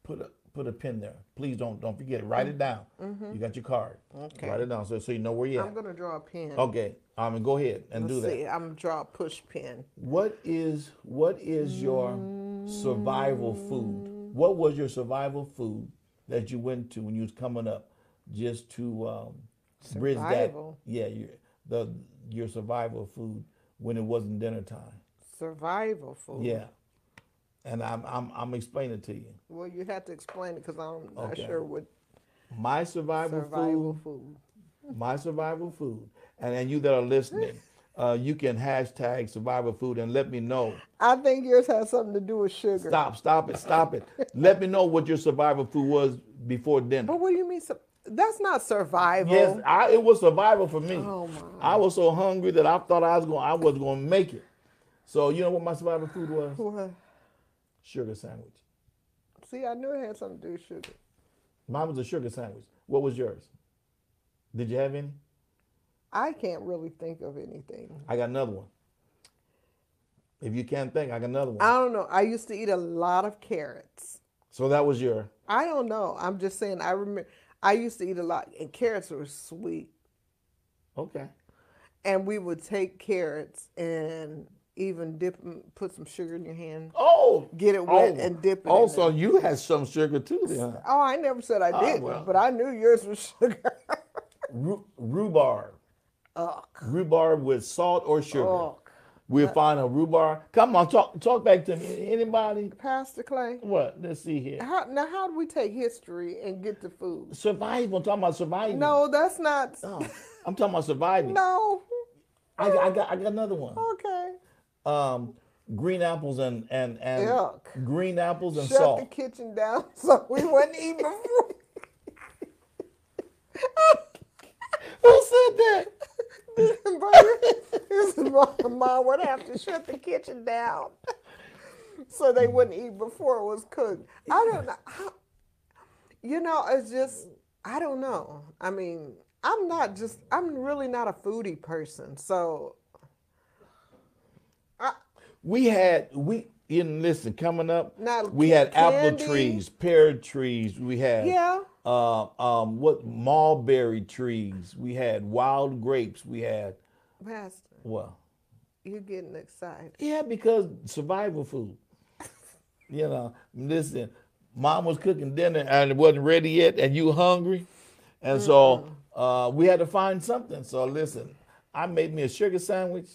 Put a put a pin there. Please don't don't forget it. Write it down. You got your card. Mm-hmm. Okay. Write it down so so you know where you're I'm at. to draw a pin. Okay. I'm Um, go ahead and Let's do that. see. I'm gonna draw a push pin. What is what is your survival food? What was your survival food that you went to when you was coming up, just to um, bridge that? Survival? Yeah, your the your survival food when it wasn't dinner time. Survival food. Yeah, and I'm I'm I'm explaining to you. Well, you have to explain it because I'm not Okay. sure what My survival, survival food. food. My survival food, and and you that are listening, uh, you can hashtag survival food and let me know. I think yours has something to do with sugar. Stop, stop it, stop it. Let me know what your survival food was before dinner. But what do you mean? That's not survival. Yes, I, it was survival for me. Oh, my. I was so hungry that I thought I was going, I was going to make it. So you know what my survival food was? What? Sugar sandwich. See, I knew it had something to do with sugar. Mine was a sugar sandwich. What was yours? Did you have any? I can't really think of anything. I got another one. If you can't think, I got another one. I don't know. I used to eat a lot of carrots. so that was your. I don't know. I'm just saying. I remember. I used to eat a lot, and carrots were sweet. Okay. And we would take carrots and even dip 'em- put some sugar in your hand. Oh, Get it wet oh. and dip it in Also, you had some sugar too, then. huh? Oh, I never said I Oh, didn't, well. but I knew yours was sugar. Ru- rhubarb. Ugh. Rhubarb with salt or sugar. Ugh. We'll find a rhubarb. Come on, talk talk back to me. Anybody? Pastor Clay, What? Let's see here. how, now how do we take history and get to food? Survival. I'm talking about surviving. No, that's not. Oh, I'm talking about surviving. No. I, I got I got another one. Okay. Um, green apples and and and Yuck. green apples and Shut salt. the kitchen down so we wouldn't eat before. Who said that? His mom, mom would have to shut the kitchen down so they wouldn't eat before it was cooked. I don't know. How, you know, it's just, I don't know. I mean, I'm not just, I'm really not a foodie person. So, I, We had we you know, listen coming up. Not we had apple trees, pear trees. We had yeah, uh, um, what mulberry trees. We had wild grapes. We had Pastor, well, you're getting excited. yeah, because survival food. you know, listen, mom was cooking dinner and it wasn't ready yet, and you hungry, and so uh, we had to find something. So listen, I made me a sugar sandwich.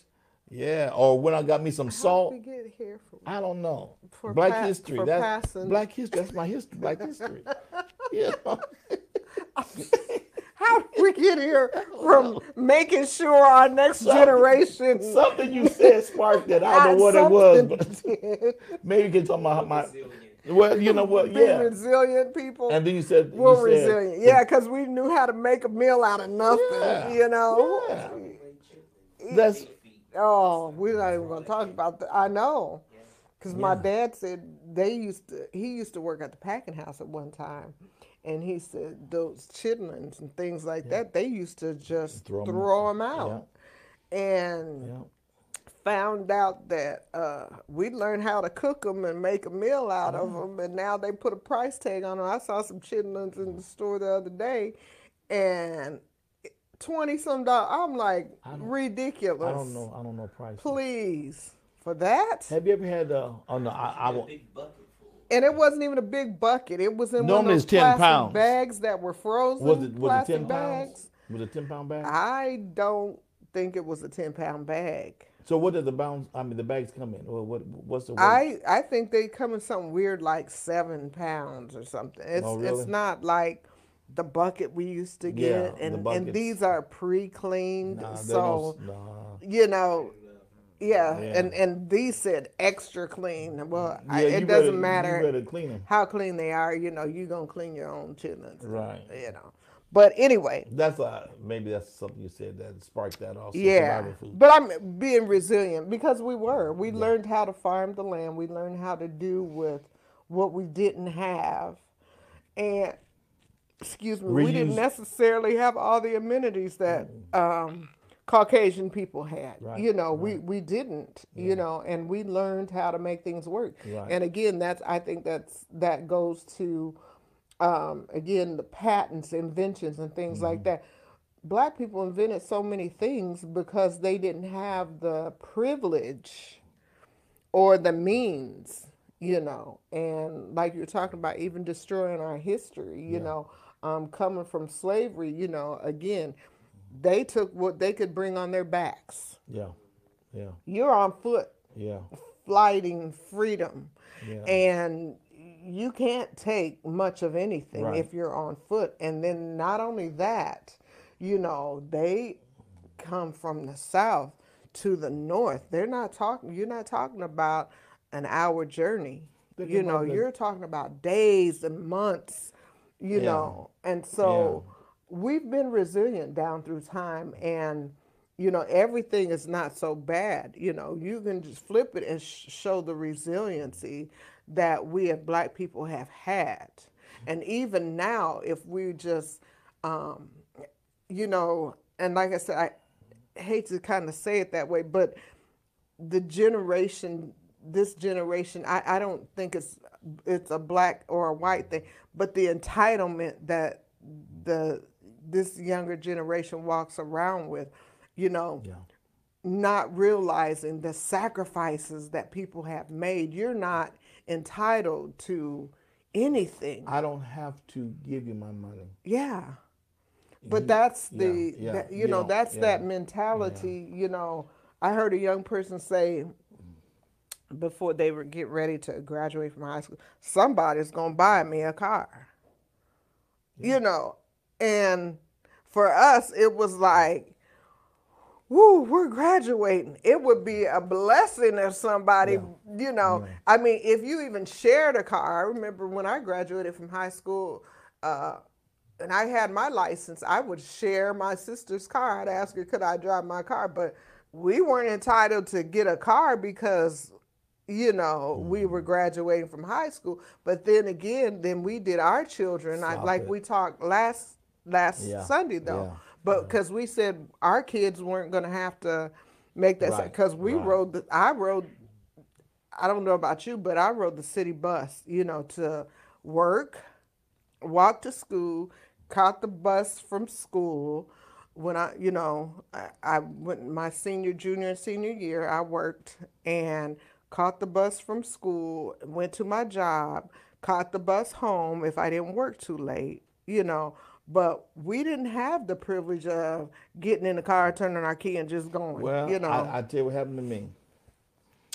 Yeah, or when I got me some How did salt. we get here from? I don't know. For Black pa- history. for That's passing. black history. That's my history. Black history. yeah. How did we get here from making sure our next generation Something you said sparked it. I don't know what it was, but but maybe you can talk about my. Well, you know what? Be Yeah. resilient people. And then you said you We're said- resilient. Yeah, because we knew how to make a meal out of nothing. Yeah. You know. Yeah. That's Feet. Oh, we're not even going to talk about that. I know. Because my dad said they used to, he used to work at the packing house at one time. And he said those chitlins and things like that, they used to just Throw throw 'em- them out. And found out that uh, we learned how to cook them and make a meal out of them, and now they put a price tag on them. I saw some chitlins in the store the other day, and twenty some dollars. I'm like ridiculous. I don't know. I don't know price. Please for that. Have you ever had uh, on the? I won't- big bucket. And it wasn't even a big bucket. It was in one Normally of those 10 plastic pounds. bags that were frozen. was it was it ten bags. pounds? Was it ten pound bag? I don't think it was a ten pound bag. so what did the bounds? I mean, the bags come in. Or what? What's the? What, I I think they come in something weird like seven pounds or something. It's Oh, really? it's not like the bucket we used to Yeah, get, the and and these are pre-cleaned, Nah, so nah. you know. Yeah, Yeah. and and these said extra clean. Well, Yeah, you it doesn't better- matter clean how clean they are. You know, you are gonna clean your own chitlins, Right. You know, but anyway, That's uh, maybe that's something you said that sparked that off. yeah. food. But I'm being resilient because we were. We learned how to farm the land. We learned how to do with what we didn't have, and excuse me, we didn't necessarily have all the amenities that um, Caucasian people had. Right, You know, we we didn't. You know, and we learned how to make things work. Right. And again, that's I think that's that goes to um, again the patents, inventions, and things Mm-hmm. like that. Black people invented so many things because they didn't have the privilege or the means, you know. And like you're talking about, even destroying our history, you know, um, coming from slavery, you know, again, they took what they could bring on their backs. Yeah, yeah, You're on foot yeah, flighting freedom. yeah. And you can't take much of anything Right. if you're on foot. And then not only that, you know, they come from the south to the north. They're not talking you're not talking about an hour journey. You know, you're talking about days and months, you Yeah. know. And so we've been resilient down through time and you know everything is not so bad you know you can just flip it and sh- show the resiliency that we as black people have had and even now if we just um you know and like i said i hate to kind of say it that way but the generation this generation I, I don't think it's it's a black or a white thing but the entitlement that the this younger generation walks around with you know Yeah. not realizing the sacrifices that people have made you're not entitled to anything I don't have to give you my money. yeah. But You- that's the, yeah, that, you you know, that's yeah, that mentality. You know, I heard a young person say before they would get ready to graduate from high school, somebody's to buy me a car. You know, and for us, it was like, woo, we're graduating. It would be a blessing if somebody, you know, I mean, if you even shared a car. I remember when I graduated from high school, uh, and I had my license, I would share my sister's car. I'd ask her, could I drive my car? But we weren't entitled to get a car because, you know, we mm-hmm. were graduating from high school. But then again, then we did our children. I, like it. we talked last last Yeah, Sunday though. yeah, But because we said our kids weren't going to have to make that Right, because we right. rode the I rode I don't know about you, but I rode the city bus, you know, to work, walk to school, caught the bus from school. When I, you know, I, I went my senior, junior, and senior year, I worked and caught the bus from school, went to my job, caught the bus home if I didn't work too late, you know. But we didn't have the privilege of getting in the car, turning our key, and just going. Well, you know. I, I tell you what happened to me.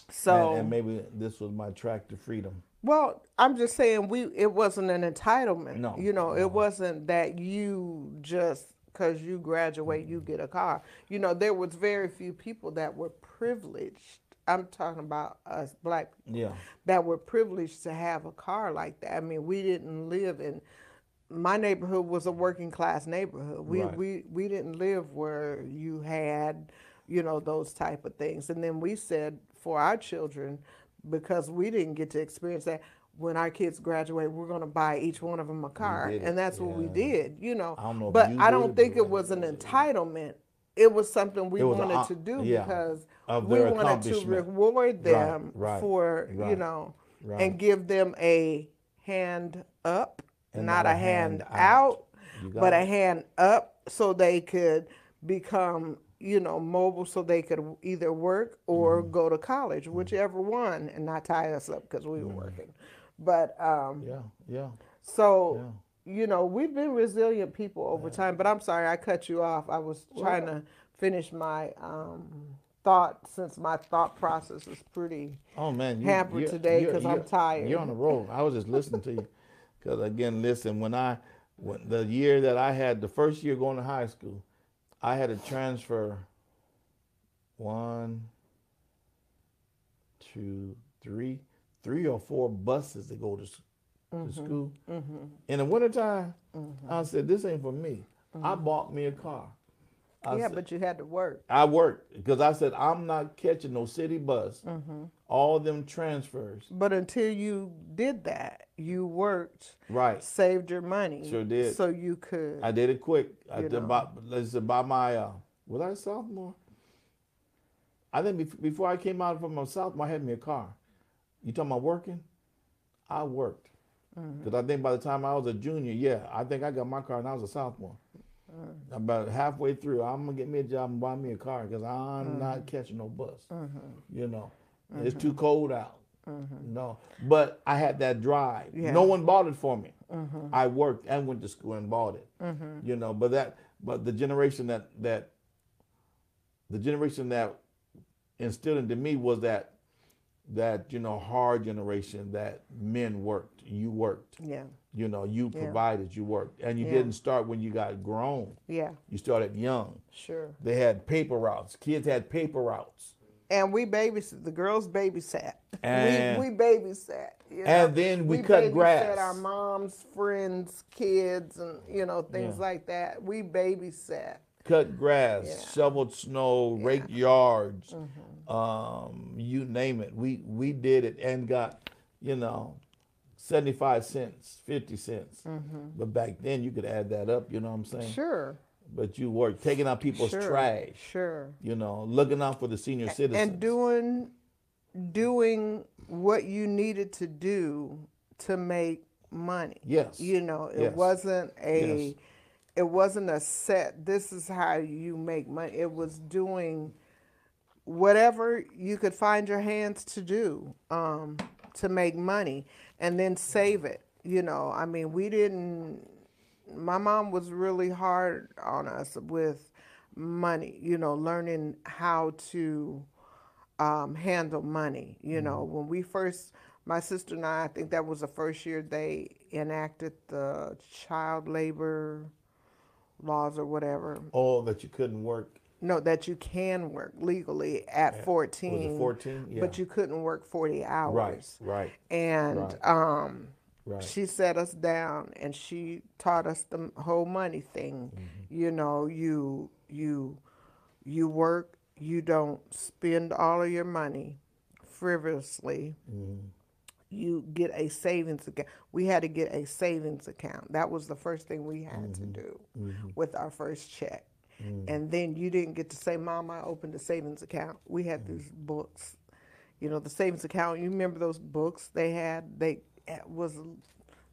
so and, and maybe this was my track to freedom. Well, I'm just saying we it wasn't an entitlement. No, you know, no. it wasn't that you just because you graduate you get a car. You know, there was very few people that were privileged. I'm talking about us black people Yeah. that were privileged to have a car like that. I mean, we didn't live in my neighborhood was a working class neighborhood. We Right. we we didn't live where you had, you know, those type of things. And then we said for our children, because we didn't get to experience that, when our kids graduate, we're going to buy each one of them a car, and that's what we did. You know, I don't know but I don't think it was an entitlement. It was something we was wanted hon- to do yeah, because we wanted to reward them right, for you know right. and give them a hand up, And not, a hand, out, You got but a hand up so they could become you know mobile so they could either work or Mm-hmm. go to college whichever one and not tie us up because we were working. But um Yeah, yeah. so you know we've been resilient people over time but i'm sorry i cut you off i was trying to finish my um thought since my thought process is pretty Oh man, hampered you're- today 'cause I'm tired. You're on the road. I was just listening to you, because again, listen. When I, when the year that I had, the first year going to high school, I had to transfer one, two, three, three or four buses to go to, s- to school. In the wintertime, I said, "This ain't for me." I bought me a car. I yeah said- but you had to work I worked because I said I'm not catching no city bus. Mm-hmm. All them transfers, but until you did that you worked right? saved your money Sure did. so you could I did it quick. I did about let's say by my uh, was I a sophomore? I think before I came out from my sophomore, I had me a car. You talking about working? I worked Mm-hmm. Because I think by the time I was a junior, yeah, I think I got my car and I was a sophomore. Mm. About halfway through, I'm gonna get me a job and buy me a car because I'm Mm-hmm. not catching no bus. You know, it's too cold out. No, but I had that drive. Mm-hmm. Yeah. Mm-hmm. No one bought it for me. I worked and went to school and bought it. You know, but that, but the generation that that, the generation that instilled into me was that, that you know hard generation that men worked. You worked. yeah You know, you Yeah. provided. You worked, and you Yeah. didn't start when you got grown. yeah You started young. sure They had paper routes. Kids had paper routes. and we babysat the girls babysat And- we, we babysat you know? And then we cut babysat grass. our mom's friends kids and you know things Yeah. like that we babysat cut grass, Yeah. Mm-hmm. shoveled snow, raked yards, um, you name it. We we did it and got, you know, seventy five cents, fifty cents. But back then you could add that up. You know what I'm saying? Mm-hmm. sure But you worked taking out people's sure trash. sure You know, looking out for the senior citizens. and doing doing what you needed to do to make money Yes. you know it Yes. wasn't a Yes. It wasn't a set this is how you make money. It was doing whatever you could find your hands to do um, to make money and then save it you know. I mean we didn't my mom was really hard on us with money you know learning how to um, handle money you know. When we first my sister and i i think that was the first year they enacted the child labor laws or whatever Oh, that you couldn't work. no, that you can work legally at 14. Was 14? Yeah. But you couldn't work 40 hours. Right. Right. And Right. um, Right. she set us down and she taught us the whole money thing. Mm-hmm. You know, you you you work, you don't spend all of your money frivolously. Mm-hmm. You get a savings account. We had to get a savings account. That was the first thing we had Mm-hmm. to do with our first check. And then you didn't get to say, Mom, I opened a savings account. We had Mm-hmm. these books. You know, the savings account, you remember those books they had? They it was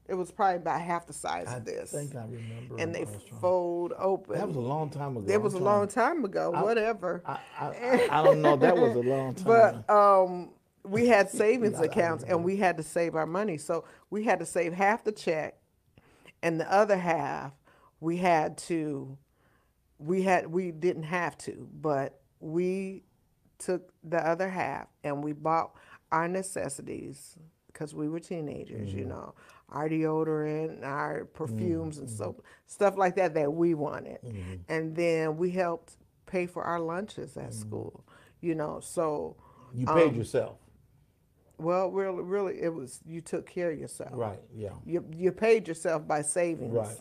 it was probably about half the size I of this. I think I remember. and they I was trying- fold open. That was a long time ago. it was a long time ago, whatever. I, I, I, I don't know. That was a long time. But um, we had savings accounts and we had to save our money. So we had to save half the check, and the other half we had to. We had we didn't have to, but we took the other half and we bought our necessities because we were teenagers, you mm-hmm. know, our deodorant, our perfumes and soap, mm-hmm. stuff like that that we wanted. Mm-hmm. And then we helped pay for our lunches at school, you know. So, you paid um, yourself. Well, really, really, it was you took care of yourself. Right. Yeah. You you paid yourself by savings. Right.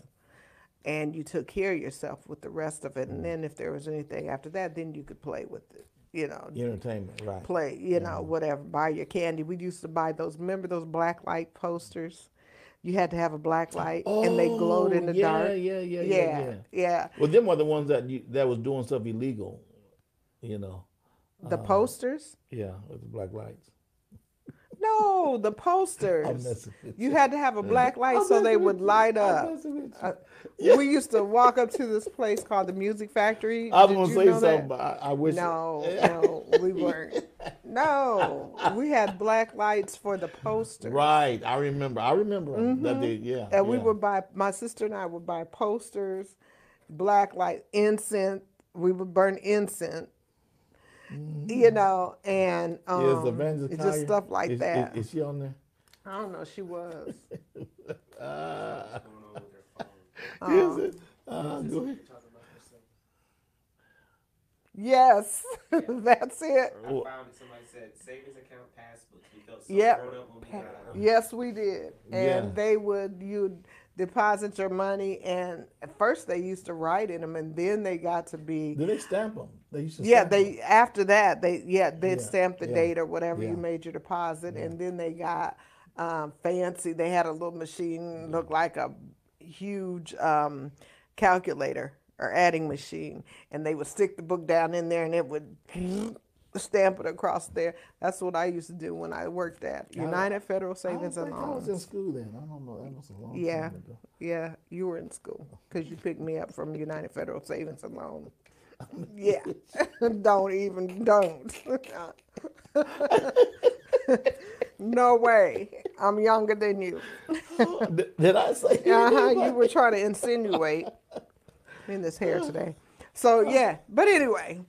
And you took care of yourself with the rest of it, and mm. then if there was anything after that, then you could play with it. You know, Entertainment. Right. play, you know, mm-hmm. whatever. Buy your candy. We used to buy those. Remember those black light posters? You had to have a black light, and they glowed in Oh, the yeah, dark. Yeah, yeah, yeah, yeah, yeah. yeah. Well, them were the ones that you, that was doing stuff illegal. You know. The uh, posters? Yeah, with the black lights. No, No, the posters. messing with You you. had to have a black light I'm so they would you. light I'm up. with you. Uh, Yeah. We used to walk up to this place called the Music Factory. I was Did gonna say know that? something, but I, I wish. No, no, we weren't. No, we had black lights for the posters. Right, I remember. I remember that they. Yeah. Mm-hmm. And we yeah. would buy, my sister and I would buy posters, black light, incense. We would burn incense, you know, and um, Mm-hmm. It's just stuff like is, that. Is, is she on there? I don't know, she was. Uh, What's going on with their phone? is it? Uh, go ahead. Talking about yes, that's it. I found it. Somebody said savings account passbook. We so Yep. grown up when we got out. Yes, we did. And Yeah. they would you deposit your money, and at first they used to write in them, and then they got to be Did they stamp them? They used to. yeah. They after that they yeah they'd Yeah, stamp the yeah, date or whatever yeah. you made your deposit, and then they got um, fancy. They had a little machine looked like a huge um, calculator or adding machine, and they would stick the book down in there, and it would. Stamp it across there. That's what I used to do when I worked at United Federal I don't Savings and think I was in school then. I don't know. That was a long Yeah, time ago. yeah, you were in school because you picked me up from United Federal Savings and Loan. Yeah, don't even don't. no way. I'm younger than you. did, did I say? Uh huh. You were trying to insinuate in this hair today. So yeah, but anyway,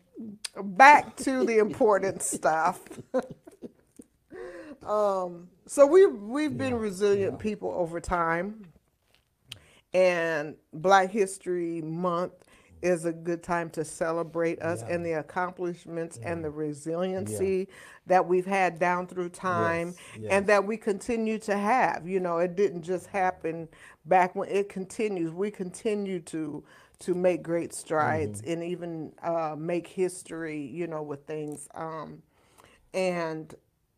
back to the important stuff. um, so we we've been resilient people over time, and Black History Month is a good time to celebrate us Yeah. and the accomplishments and the resiliency that we've had down through time Yes, and that we continue to have. You know, it didn't just happen back when it continues. We continue to to make great strides Mm-hmm. and even uh, make history. You know, with things. Um, and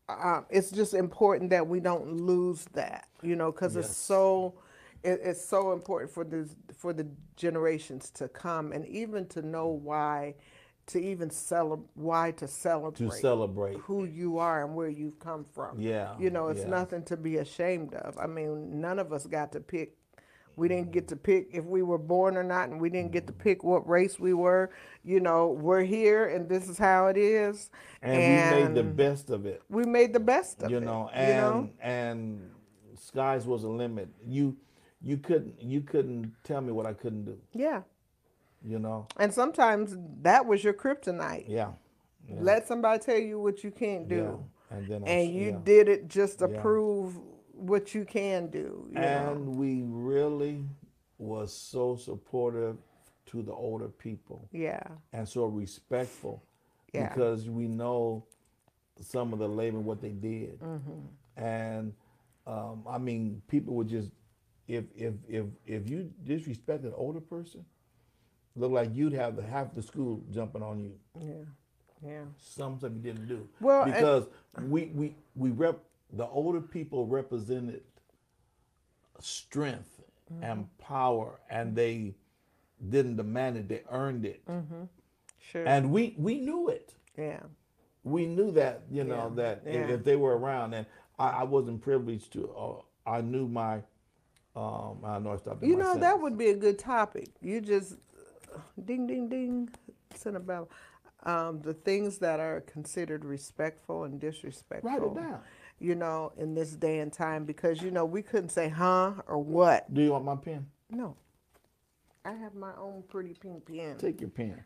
uh, it's just important that we don't lose that. You know, because it's so it, it's so important for the for the generations to come and even to know why to even celebrate why to celebrate to celebrate. who you are and where you've come from. Yeah, You know, it's yeah. nothing to be ashamed of. I mean, none of us got to pick. We didn't get to pick if we were born or not, and we didn't get to pick what race we were. You know, we're here, and this is how it is. And, we made the best of it. we made the best of you it. know, you know? and skies was a limit. You you couldn't you couldn't tell me what I couldn't do. Yeah. You know, And sometimes that was your kryptonite. yeah, yeah, Let somebody tell you what you can't do. yeah. And then And you yeah. did it just to prove what you can do. You and know? we really was so supportive to the older people Yeah. and so respectful Yeah. because we know some of the labor what they did Mm-hmm. and um, i mean people would just if if if if you disrespect an older person look like you'd have the half the school jumping on you Yeah. Yeah. some stuff you didn't do Well, and- because we we we rep the older people represented strength Mm-hmm. and power and they didn't demand it they earned it Sure. and we we knew it yeah. we knew that you know Yeah, that if, yeah. if they were around and I, I wasn't privileged to uh, I knew my um I know I stopped You know, that would be a good topic. You just ding, ding, ding, send a bell. Um, the things that are considered respectful and disrespectful. write it down You know, in this day and time, because you know we couldn't say huh or what. do you want my pen No, I have my own pretty pink pen. take your pen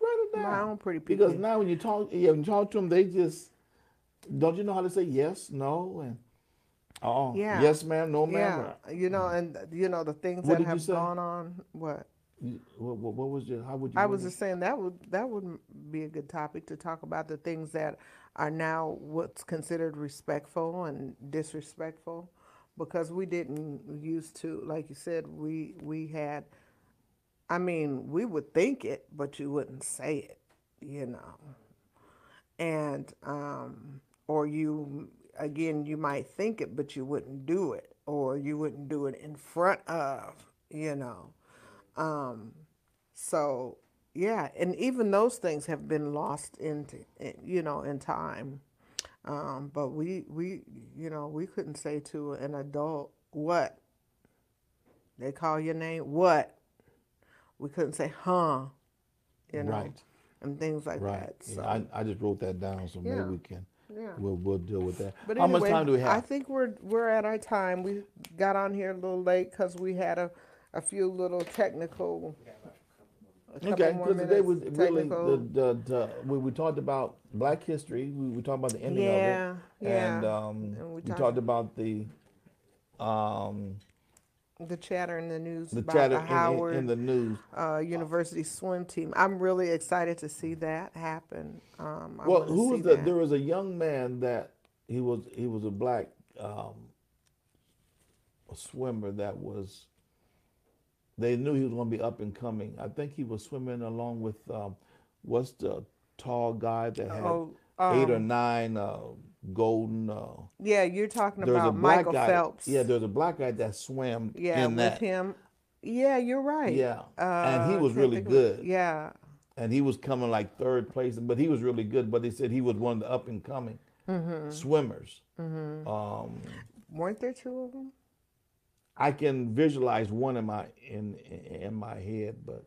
write it down My own pretty pink because pen. now when you talk yeah, when you talk to them they just don't you know how to say yes no and oh Yeah. yes ma'am no ma'am yeah, you know, and you know the things What that have gone on. What You- What, what, what was your? How would you? I was it? just saying that would that would be a good topic to talk about the things that are now what's considered respectful and disrespectful, because we didn't used to, like you said, we we had. I mean, we would think it, but you wouldn't say it, you know. And um, or you again, you might think it, but you wouldn't do it, or you wouldn't do it in front of, you know. Um, so yeah, and even those things have been lost into, you know, in time. Um, but we we you know we couldn't say to an adult what they call your name what we couldn't say huh you know Right. and things like Right. that. Yeah, I, I just wrote that down, so Yeah. maybe we can yeah. we'll we'll deal with that. But How anyway, much time do we have? I think we're we're at our time. We got on here a little late because we had a, a few little technical. A Okay, because today was really the, the, the we, we talked about Black history. We, we talked about the ending yeah, of it, yeah. and um, And we we, talked- talked about the um, the chatter in the news the about chatter the in- Howard in, in the news. uh, University swim team. I'm really excited to see that happen. Um, I Well, who was the? that. There was a young man that he was he was a black um, swimmer that was. They knew he was going to be up and coming. I think he was swimming along with um, what's the tall guy that had eight or um, nine uh, golden. Uh, Yeah, you're talking about Michael guy. Phelps. Yeah, there's a black guy that swam yeah, in with that. him. Yeah, you're right. Yeah, Uh, and he was really good. Yeah, and he was coming like third place, but he was really good. But they said he was one of the up and coming Mm-hmm. swimmers. Um, weren't there two of them? I can visualize one in my in in my head, but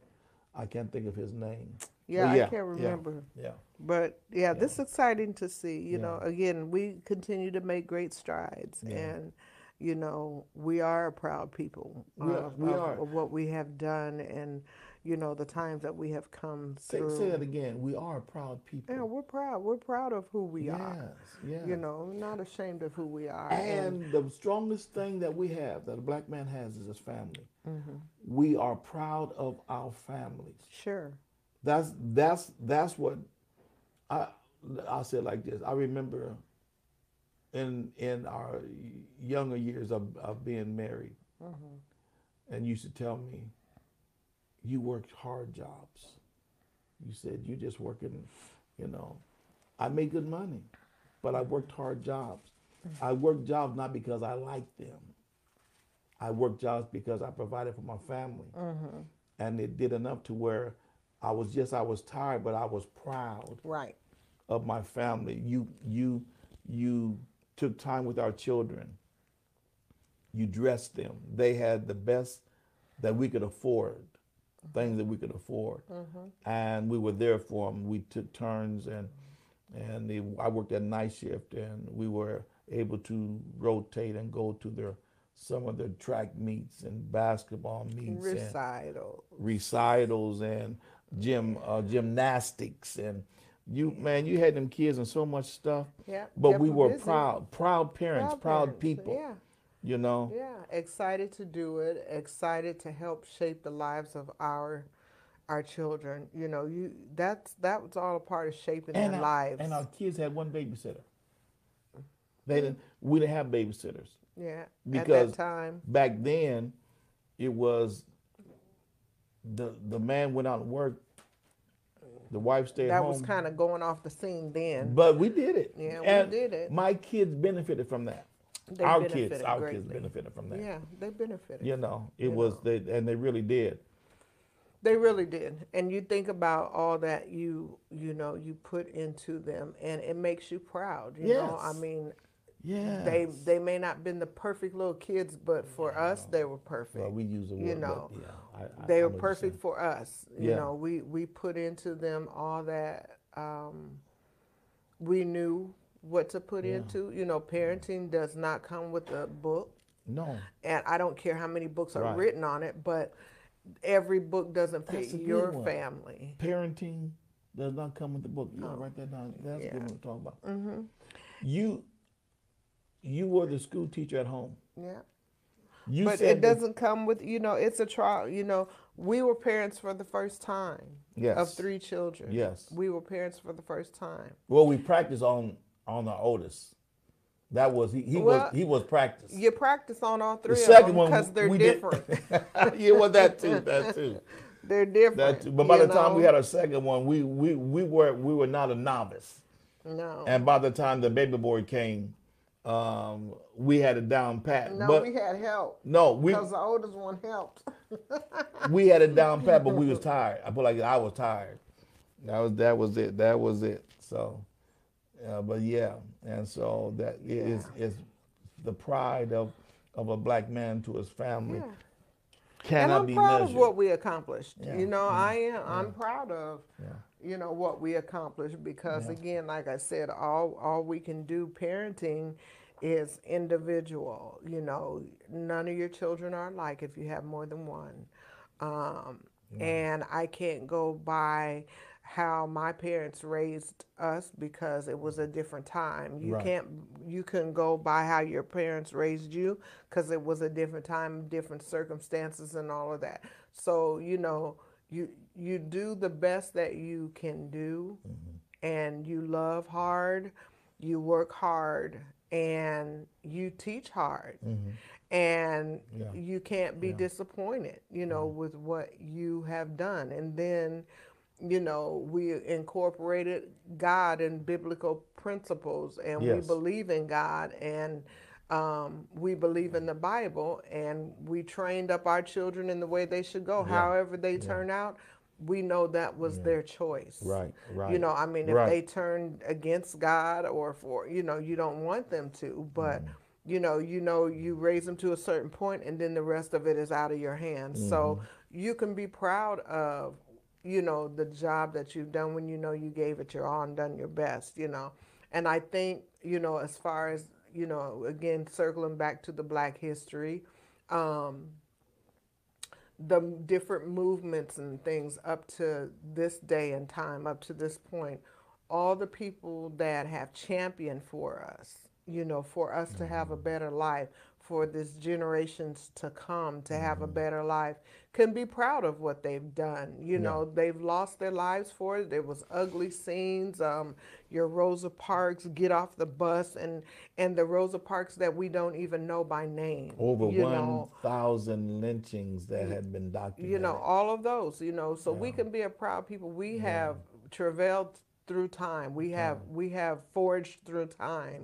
I can't think of his name. Yeah, But I can't remember. Yeah, But yeah, this is exciting to see. You know, again, we continue to make great strides, Yeah. and you know, we are a proud people We are- of, we of- are. of what we have done, and you know, the times that we have come say, through. say that again. We are proud people. Yeah, we're proud. We're proud of who we yes, are. yes. Yeah. You know, not ashamed of who we are. And the strongest thing that we have, that a black man has, is his family. Mm-hmm. We are proud of our families. sure. That's that's that's what I I'll say it like this. I remember in in our younger years of, of being married, and you used to tell me, you worked hard jobs. You said you just working, you know. I made good money, but I worked hard jobs. Mm. I worked jobs not because I liked them. I worked jobs because I provided for my family, mm-hmm. and it did enough to where I was just I was tired, but I was proud Right. of my family. You you you took time with our children. You dressed them. They had the best that we could afford, things that we could afford, and we were there for them. We took turns, and and they, I worked at night shift, and we were able to rotate and go to their some of their track meets and basketball meets and recitals and gym uh, gymnastics and you man you had them kids and so much stuff Yeah. but we were busy. proud proud parents proud, parents, people Yeah. You know Yeah, excited to do it, excited to help shape the lives of our our children. You know, you that's that was all a part of shaping and their our, lives. and our kids had one babysitter they didn't we didn't have babysitters yeah, because- at that time. back then it was the the man went out and worked the wife stayed That home was kind of going off the scene then. but we did it Yeah, we did it. my kids benefited from that They our kids our kids benefited from that Yeah, they benefited. You know, it You was know. they and they really did. They really did. And you think about all that you you know you put into them, and it makes you proud. You know, I mean, Yeah. they they may not been the perfect little kids, but for us, they were perfect. well, we use the word, you know, but yeah, I, I, they I were perfect for us. You Yeah. know, we we put into them all that um, we knew what to put Yeah. into. You know, parenting does not come with a book, No, and I don't care how many books are Right. written on it, but every book doesn't fit That's a good your one. family. parenting does not come with the book. You gotta write that down. That's Oh. yeah. good one to talk about. hmm You, you were the school teacher at home. Yeah. You but it doesn't come with you know it's a trial you know we were parents for the first time Yes. of three children Yes. we were parents for the first time Well, we practice on on the oldest. That was he. He Well, was he was practice. you practice on all three the of second them one because they're different yeah, well, that too. That too. they're different That too. But by the time we had our second one, we we we were we were not a novice. no And by the time the baby boy came, um, we had it down pat. no but we had help no, we because the oldest one helped we had it down pat, but we was tired. I feel like I was tired. That was that was it. That was it. So, Uh, but yeah, and so that is is the pride of of a black man to his family Yeah. cannot and I'm be proud measured. of what we accomplished. Yeah, You know, yeah, I am. I'm proud of. Yeah. You know what we accomplished because Yeah. again, like I said, all all we can do parenting is individual. You know, none of your children are alike if you have more than one. Um, And I can't go by how my parents raised us because it was a different time. You Right. can't you can go by how your parents raised you because it was a different time, different circumstances and all of that. So, you know, you you do the best that you can do mm-hmm. and you love hard, you work hard and you teach hard. Mm-hmm. And Yeah. you can't be disappointed, you know, mm-hmm. with what you have done. And then you know, we incorporated God and biblical principles, and we believe in God, and um, we believe in the Bible, and we trained up our children in the way they should go. However, they turn out, we know that was their choice. Right, right. You know, I mean, if Right. they turned against God or for, you know, you don't want them to, but. Mm-hmm. You know, you know, you raise them to a certain point, and then the rest of it is out of your hands. So Mm-hmm. you can be proud of you know the job that you've done when you know you gave it your all and done your best you know? And i think you know as far as you know again circling back to the black history um the different movements and things up to this day and time up to this point all the people that have championed for us you know for us to have a better life for this generations to come to have a better life can be proud of what they've done. You know they've lost their lives for it. There was ugly scenes um, your rosa parks get off the bus and and the rosa parks that we don't even know by name Over you know. thousand lynchings that had been documented. you know all of those you know. So we can be a proud people. We have travailed through time we have we have forged through time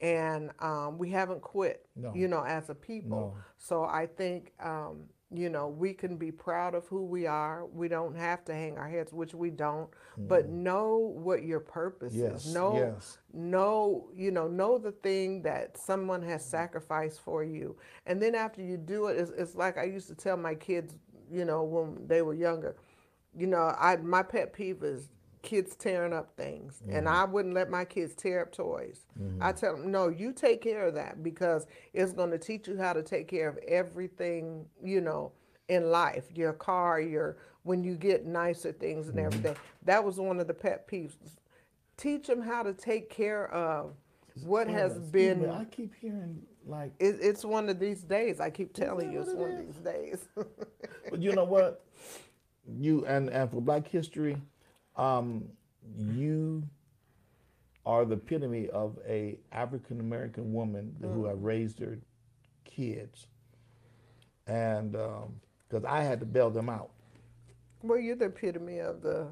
and um, we haven't quit Mm-hmm. No. you know as a people No. so i think um, you know we can be proud of who we are we don't have to hang our heads which we don't but know what your purpose Mm-hmm. Yes, is know yes. know you know know the thing that someone has sacrificed for you and then after you do it it's, it's like i used to tell my kids you know when they were younger you know i my pet peeve is kids tearing up things. And mm-hmm. i wouldn't let my kids tear up toys. Mm-hmm. I tell them no you take care of that because it's going to teach you how to take care of everything you know in life your car your when you get nicer things and mm-hmm. everything. That was one of the pet peeves. Teach them how to take care of what has Excuse been me, I keep hearing like, it, it's one of these days. I keep telling you it's one of these days. But you know what? You and and for Black History, um, you are the epitome of a African American woman who Mm. have raised her kids, and because I had to bail them out. well you're the epitome of the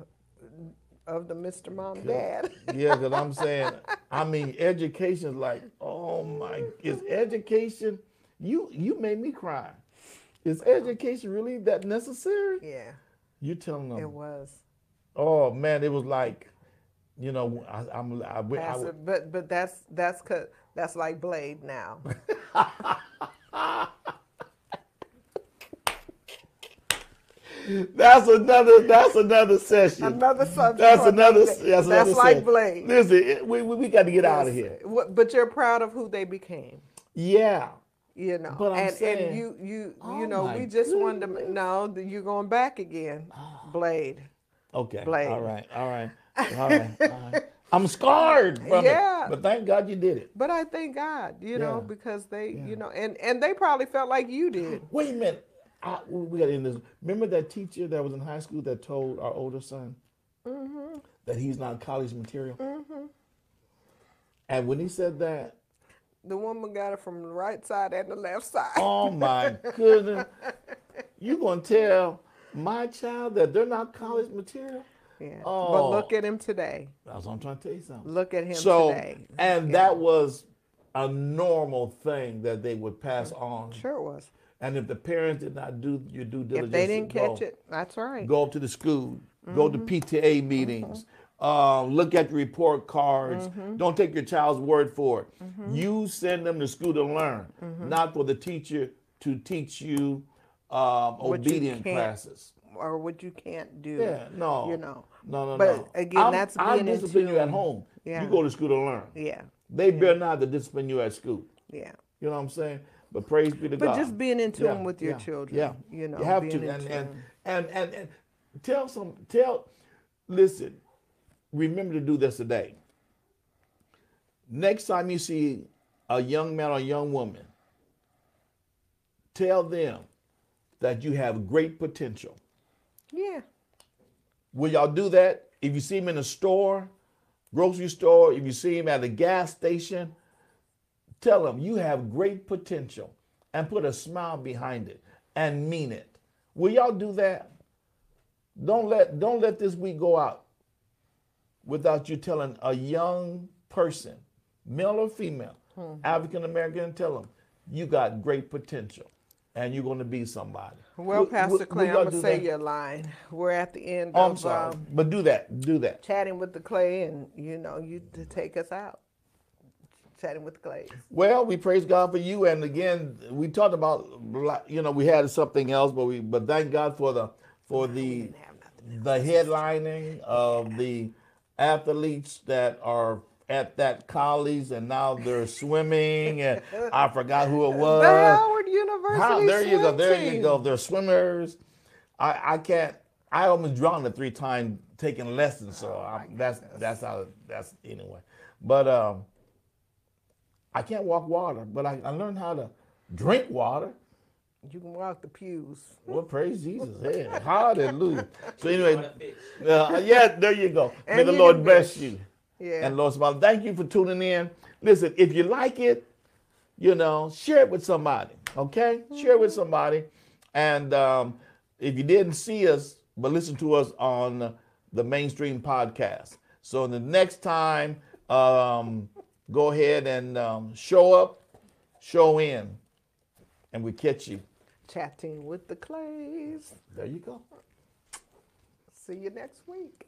of the mr mom dad Yeah, because I'm saying, I mean, education is like, oh my, is education? You you made me cry. Is education really that necessary? yeah You're telling them? it was Oh man, it was like, you know, I, I'm I, I, Passive, but but that's that's cause that's like blade now that's another that's another session. another subject that's another day. that's, another like session. blade Listen, it- we we, we got to get out of here. But you're proud of who they became Yeah. you know and saying- and you you Oh you know we just wanted to goodness. no you're going back again ah. blade Okay. Blade. All right. All right. All right. All right. I'm scarred from Yeah. it, but thank God you did it. But I thank God, you know, because they, you know, and and they probably felt like you did. Wait a minute. I, we got end this. Remember that teacher that was in high school that told our older son Mm-hmm. that he's not college material? And when he said that, The woman got it from the right side and the left side. oh my goodness, you gonna tell my child that they're not college material? Yeah. Oh. But look at him today. That's what I'm trying to tell you something. Look at him so, today. and Yeah. that was a normal thing that they would pass on. Sure was. And if the parents did not do your due diligence, If they didn't go- catch it, that's right. go up to the school, go to PTA meetings, Uh, look at the report cards. Mm-hmm. Don't take your child's word for it. You send them to school to learn, Mm-hmm. not for the teacher to teach you um, obedient classes. or what you can't do. Yeah, no, You know. no, no, no. But no. again, I'm, that's I being in discipline you at home. Yeah. You go to school to learn. Yeah. They better not to discipline you at school. Yeah. You know what I'm saying? But praise be to But God. But just being in tune Yeah, with your yeah, children. Yeah, You know, you have to, and, and, and and and tell some tell. Listen, remember to do this today. Next time you see a young man or young woman, tell them that you have great potential. Yeah. Will y'all do that? If you see him in a store, grocery store, if you see him at a gas station, tell him you have great potential and put a smile behind it and mean it. Will y'all do that? Don't let don't let this week go out without you telling a young person, male or female, hmm. African American, tell them you got great potential and you're going to be somebody. Well, Pastor will Clay, y'all I'm gonna say that? your line. We're at the end Oh, I'm sorry, um, but do that. Do that. chatting with the Clay, and you know, you to take us out. Chatting with the Clay. Well, we praise God for you, and again, we talked about you know we had something else, but we but thank God for the for the the headlining of the athletes that are at that college, and now they're swimming, and I forgot who it The was. Howard University. How, there you go, swim there you go. They're swimmers. I I can't. I almost drowned the three times taking lessons, so I, that's that's how that's anyway. But um. I can't walk water, but I, I learned how to drink water. You can walk the pews. Well, praise Jesus. Hey, hallelujah. So anyway, What a fish. uh, yeah, there you go. May And the Lord bless fish. you. Yeah. And Lord smile. Thank you for tuning in. Listen, if you like it, you know, share it with somebody. Okay? Share it with somebody. And um, if you didn't see us, but listen to us on the mainstream podcast. So the next time, um, go ahead and um, show up, show in, and we catch you. Chatting with the Clays. There you go. See you next week.